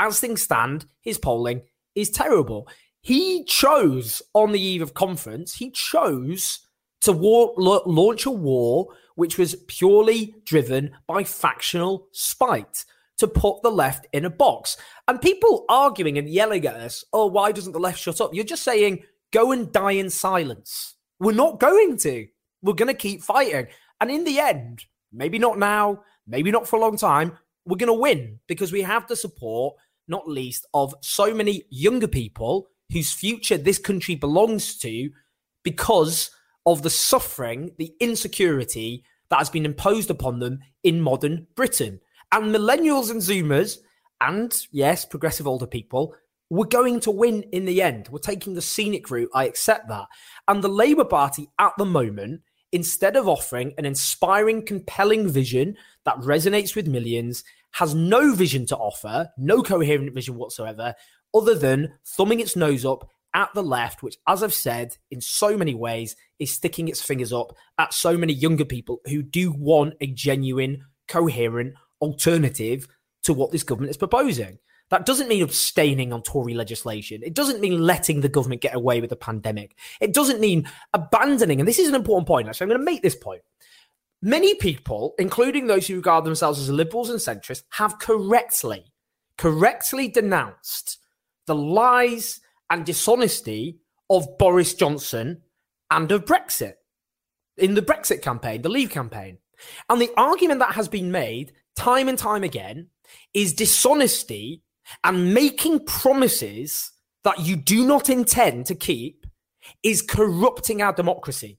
S2: as things stand, his polling is terrible. He chose on the eve of conference, he chose to war, launch a war which was purely driven by factional spite to put the left in a box. And people arguing and yelling at us, oh, why doesn't the left shut up? You're just saying, go and die in silence. We're not going to. We're going to keep fighting. And in the end, maybe not now, maybe not for a long time, we're going to win because we have the support, not least, of so many younger people whose future this country belongs to because of the suffering, the insecurity that has been imposed upon them in modern Britain. And millennials and Zoomers, and yes, progressive older people, we're going to win in the end. We're taking the scenic route. I accept that. And the Labour Party at the moment, instead of offering an inspiring, compelling vision that resonates with millions, has no vision to offer, no coherent vision whatsoever, other than thumbing its nose up at the left, which, as I've said, in so many ways, is sticking its fingers up at so many younger people who do want a genuine, coherent alternative to what this government is proposing. That doesn't mean abstaining on Tory legislation. It doesn't mean letting the government get away with the pandemic. It doesn't mean abandoning, and this is an important point, actually, I'm going to make this point. Many people, including those who regard themselves as liberals and centrists, have correctly, correctly denounced the lies and dishonesty of Boris Johnson and of Brexit in the Brexit campaign, the Leave campaign. And the argument that has been made time and time again is dishonesty and making promises that you do not intend to keep is corrupting our democracy.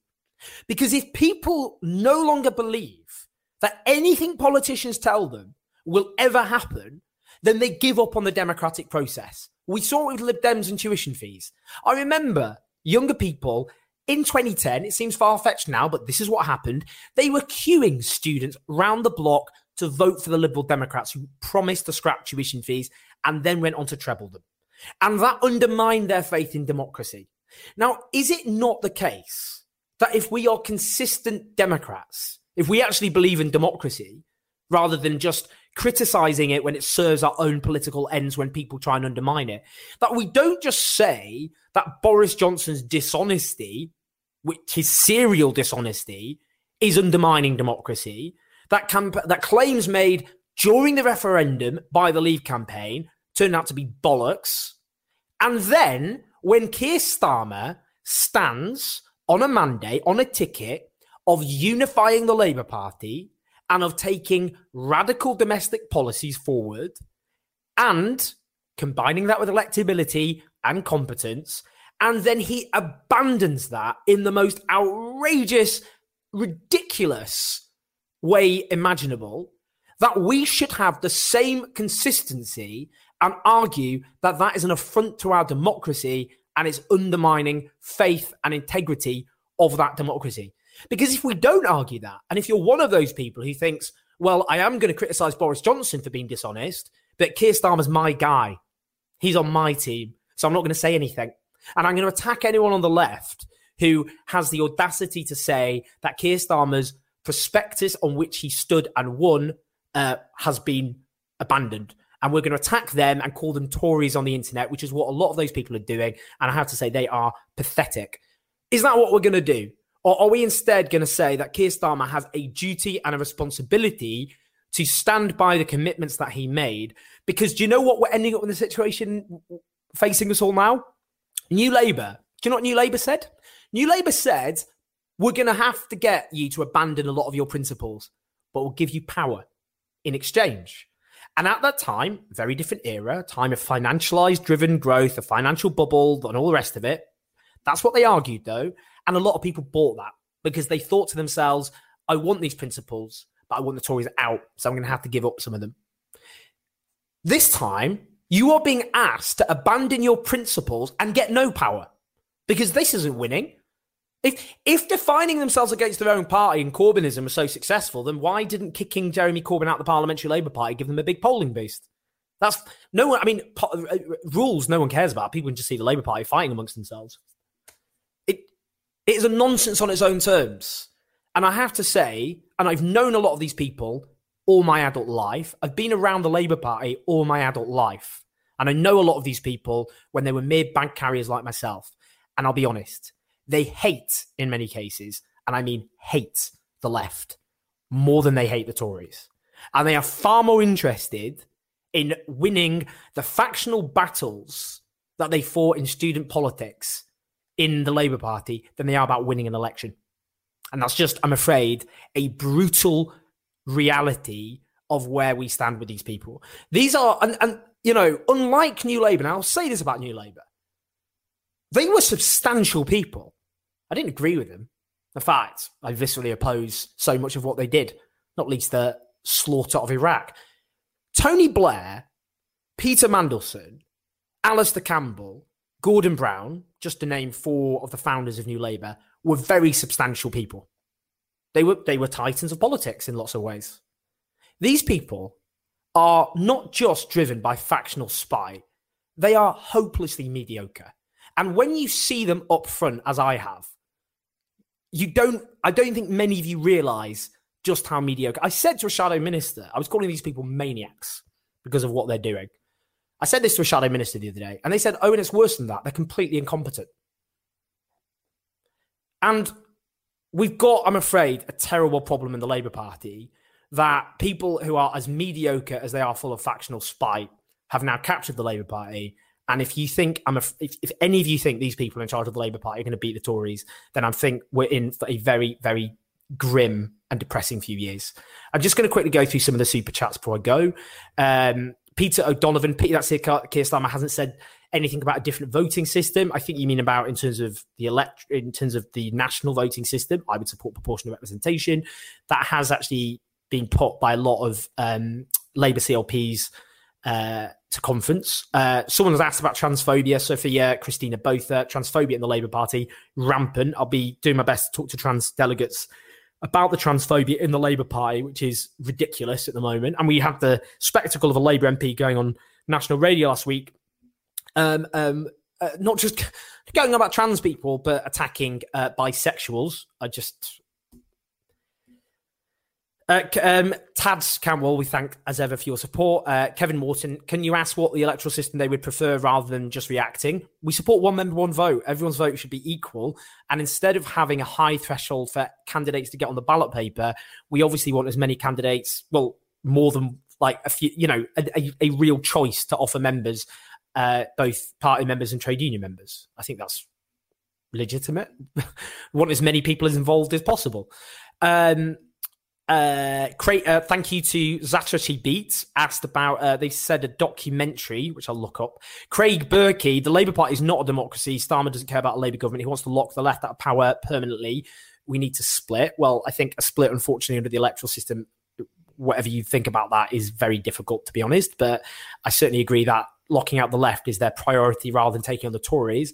S2: Because if people no longer believe that anything politicians tell them will ever happen, then they give up on the democratic process. We saw it with Lib Dems and tuition fees. I remember younger people in 2010, it seems far fetched now, but this is what happened. They were queuing students round the block to vote for the Liberal Democrats who promised to scrap tuition fees and then went on to treble them. And that undermined their faith in democracy. Now, is it not the case that if we are consistent Democrats, if we actually believe in democracy, rather than just criticizing it when it serves our own political ends when people try and undermine it. That we don't just say that Boris Johnson's dishonesty, which his serial dishonesty, is undermining democracy. That camp- that claims made during the referendum by the Leave campaign turned out to be bollocks. And then when Keir Starmer stands on a mandate, on a ticket of unifying the Labour Party, and of taking radical domestic policies forward and combining that with electability and competence. And then he abandons that in the most outrageous, ridiculous way imaginable. That we should have the same consistency and argue that that is an affront to our democracy and is undermining faith and integrity of that democracy. Because if we don't argue that, and if you're one of those people who thinks, well, I am going to criticize Boris Johnson for being dishonest, but Keir Starmer's my guy, he's on my team, so I'm not going to say anything. And I'm going to attack anyone on the left who has the audacity to say that Keir Starmer's prospectus on which he stood and won uh, has been abandoned. And we're going to attack them and call them Tories on the internet, which is what a lot of those people are doing. And I have to say, they are pathetic. Is that what we're going to do? Or are we instead going to say that Keir Starmer has a duty and a responsibility to stand by the commitments that he made? Because do you know what we're ending up in the situation facing us all now? New Labour. Do you know what New Labour said? New Labour said, we're going to have to get you to abandon a lot of your principles, but we'll give you power in exchange. And at that time, very different era, time of financialized driven growth, a financial bubble, and all the rest of it. That's what they argued, though. And a lot of people bought that because they thought to themselves, I want these principles, but I want the Tories out. So I'm going to have to give up some of them. This time, you are being asked to abandon your principles and get no power because this isn't winning. If if defining themselves against their own party and Corbynism was so successful, then why didn't kicking Jeremy Corbyn out of the Parliamentary Labour Party give them a big polling boost? That's no one. I mean, po- uh, rules no one cares about. People can just see the Labour Party fighting amongst themselves. It is a nonsense on its own terms. And I have to say, and I've known a lot of these people all my adult life. I've been around the Labour Party all my adult life. And I know a lot of these people when they were mere bank carriers like myself. And I'll be honest, they hate, in many cases, and I mean hate the left more than they hate the Tories. And they are far more interested in winning the factional battles that they fought in student politics in the Labour Party than they are about winning an election. And that's just, I'm afraid, a brutal reality of where we stand with these people. These are, and, and you know, unlike New Labour, and I'll say this about New Labour, they were substantial people. I didn't agree with them. In fact, I viscerally oppose so much of what they did, not least the slaughter of Iraq. Tony Blair, Peter Mandelson, Alastair Campbell, Gordon Brown, just to name four of the founders of New Labour, were very substantial people. They were they were titans of politics in lots of ways. These people are not just driven by factional spite, they are hopelessly mediocre. And when you see them up front, as I have, you don't I don't think many of you realise just how mediocre. I said to a shadow minister, I was calling these people maniacs because of what they're doing. I said this to a shadow minister the other day, and they said, Oh, and it's worse than that. They're completely incompetent. And we've got, I'm afraid, a terrible problem in the Labour Party that people who are as mediocre as they are full of factional spite have now captured the Labour Party. And if you think I'm, a, if, if any of you think these people in charge of the Labour Party are going to beat the Tories, then I think we're in for a very, very grim and depressing few years. I'm just going to quickly go through some of the super chats before I go. Um, Peter O'Donovan, Peter, that's it, Keir Starmer hasn't said anything about a different voting system. I think you mean about in terms of the elect, in terms of the national voting system. I would support proportional representation. That has actually been put by a lot of um, Labour CLPs uh, to conference. Uh, someone has asked about transphobia. Sophia, Christina, both uh, transphobia in the Labour Party rampant. I'll be doing my best to talk to trans delegates about the transphobia in the Labour Party, which is ridiculous at the moment. And we had the spectacle of a Labour MP going on national radio last week, um, um, uh, not just going about trans people, but attacking uh, bisexuals. I just. Uh, um, Tads Campbell, we thank as ever for your support. Uh, Kevin Morton, can you ask what the electoral system they would prefer rather than just reacting? We support one member, one vote. Everyone's vote should be equal. And instead of having a high threshold for candidates to get on the ballot paper, we obviously want as many candidates, well, more than like a few, you know, a, a, a real choice to offer members, uh, both party members and trade union members. I think that's legitimate. want as many people as involved as possible. Um, uh, Craig, uh, thank you to Zatrachi Beats asked about. Uh, they said a documentary, which I'll look up. Craig Berkey, the Labour Party is not a democracy. Starmer doesn't care about a Labour government. He wants to lock the left out of power permanently. We need to split. Well, I think a split, unfortunately, under the electoral system, whatever you think about that, is very difficult to be honest. But I certainly agree that locking out the left is their priority rather than taking on the Tories.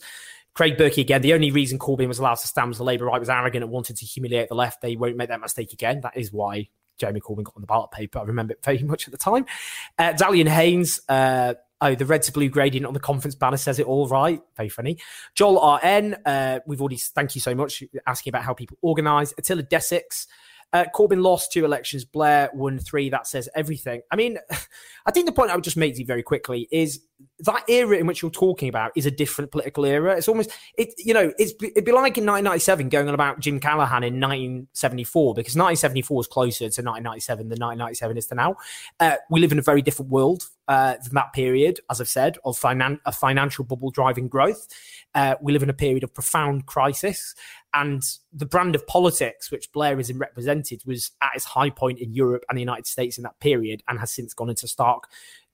S2: Craig Berkey again. The only reason Corbyn was allowed to stand was the Labour right was arrogant and wanted to humiliate the left. They won't make that mistake again. That is why Jeremy Corbyn got on the ballot paper. I remember it very much at the time. Uh, Dalian Haynes, uh, oh, the red to blue gradient on the conference banner says it all right. Very funny. Joel RN, uh, we've already, thank you so much, asking about how people organise. Attila Desix, uh, Corbyn lost two elections. Blair won three. That says everything. I mean, I think the point I would just make to you very quickly is that era in which you're talking about is a different political era. It's almost it, you know, it's it'd be like in 1997 going on about Jim Callaghan in 1974 because 1974 is closer to 1997 than 1997 is to now. Uh, we live in a very different world uh, than that period, as I've said, of finan- a financial bubble driving growth. Uh, we live in a period of profound crisis. And the brand of politics which Blairism represented was at its high point in Europe and the United States in that period and has since gone into stark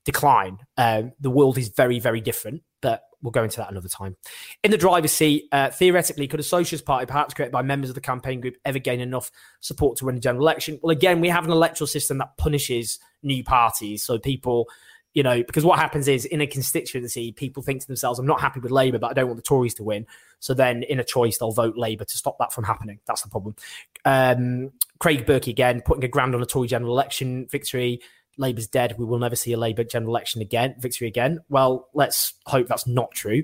S2: decline. Um, the world is very, very different, but we'll go into that another time. In the driver's seat, uh, theoretically, could a Socialist Party, perhaps created by members of the campaign group, ever gain enough support to win a general election? Well, again, we have an electoral system that punishes new parties. So people you know, because what happens is in a constituency, people think to themselves, I'm not happy with Labour, but I don't want the Tories to win. So then in a choice, they'll vote Labour to stop that from happening. That's the problem. Um, Craig Berkey again, putting a grand on a Tory general election victory. Labour's dead. We will never see a Labour general election again, victory again. Well, let's hope that's not true.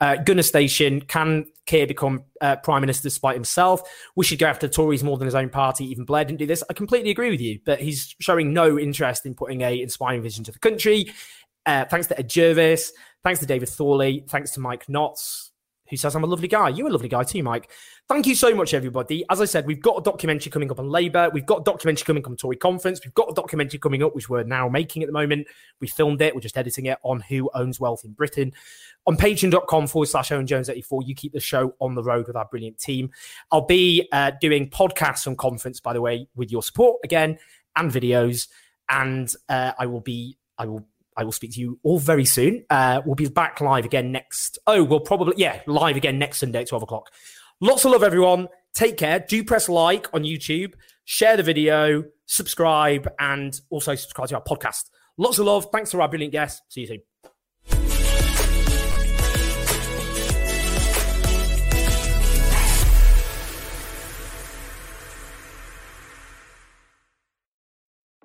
S2: Uh, Gunner Station, can Keir become uh, Prime Minister despite himself? We should go after the Tories more than his own party. Even Blair didn't do this. I completely agree with you, but he's showing no interest in putting a inspiring vision to the country. Uh, thanks to Ed Jervis. Thanks to David Thorley. Thanks to Mike Knotts who says I'm a lovely guy. You're a lovely guy too, Mike. Thank you so much, everybody. As I said, we've got a documentary coming up on Labour. We've got a documentary coming up on Tory Conference. We've got a documentary coming up, which we're now making at the moment. We filmed it. We're just editing it on who owns wealth in Britain. On patreon.com forward slash Owen Jones 84, you keep the show on the road with our brilliant team. I'll be uh, doing podcasts on conference, by the way, with your support again and videos. And uh, I will be, I will I will speak to you all very soon. Uh, we'll be back live again next. Oh, we'll probably, yeah, live again next Sunday at 12 o'clock. Lots of love, everyone. Take care. Do press like on YouTube, share the video, subscribe, and also subscribe to our podcast. Lots of love. Thanks to our brilliant guests. See you soon.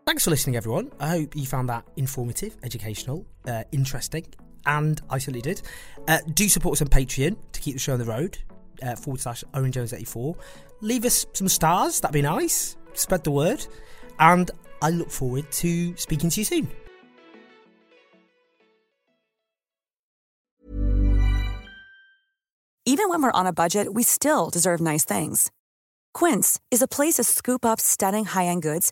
S2: Thanks for listening, everyone. I hope you found that informative, educational, uh, interesting, and I certainly did. Uh, do support us on Patreon to keep the show on the road, uh, forward slash Owen Jones 84. Leave us some stars, that'd be nice. Spread the word. And I look forward to speaking to you soon.
S9: Even when we're on a budget, we still deserve nice things. Quince is a place to scoop up stunning high end goods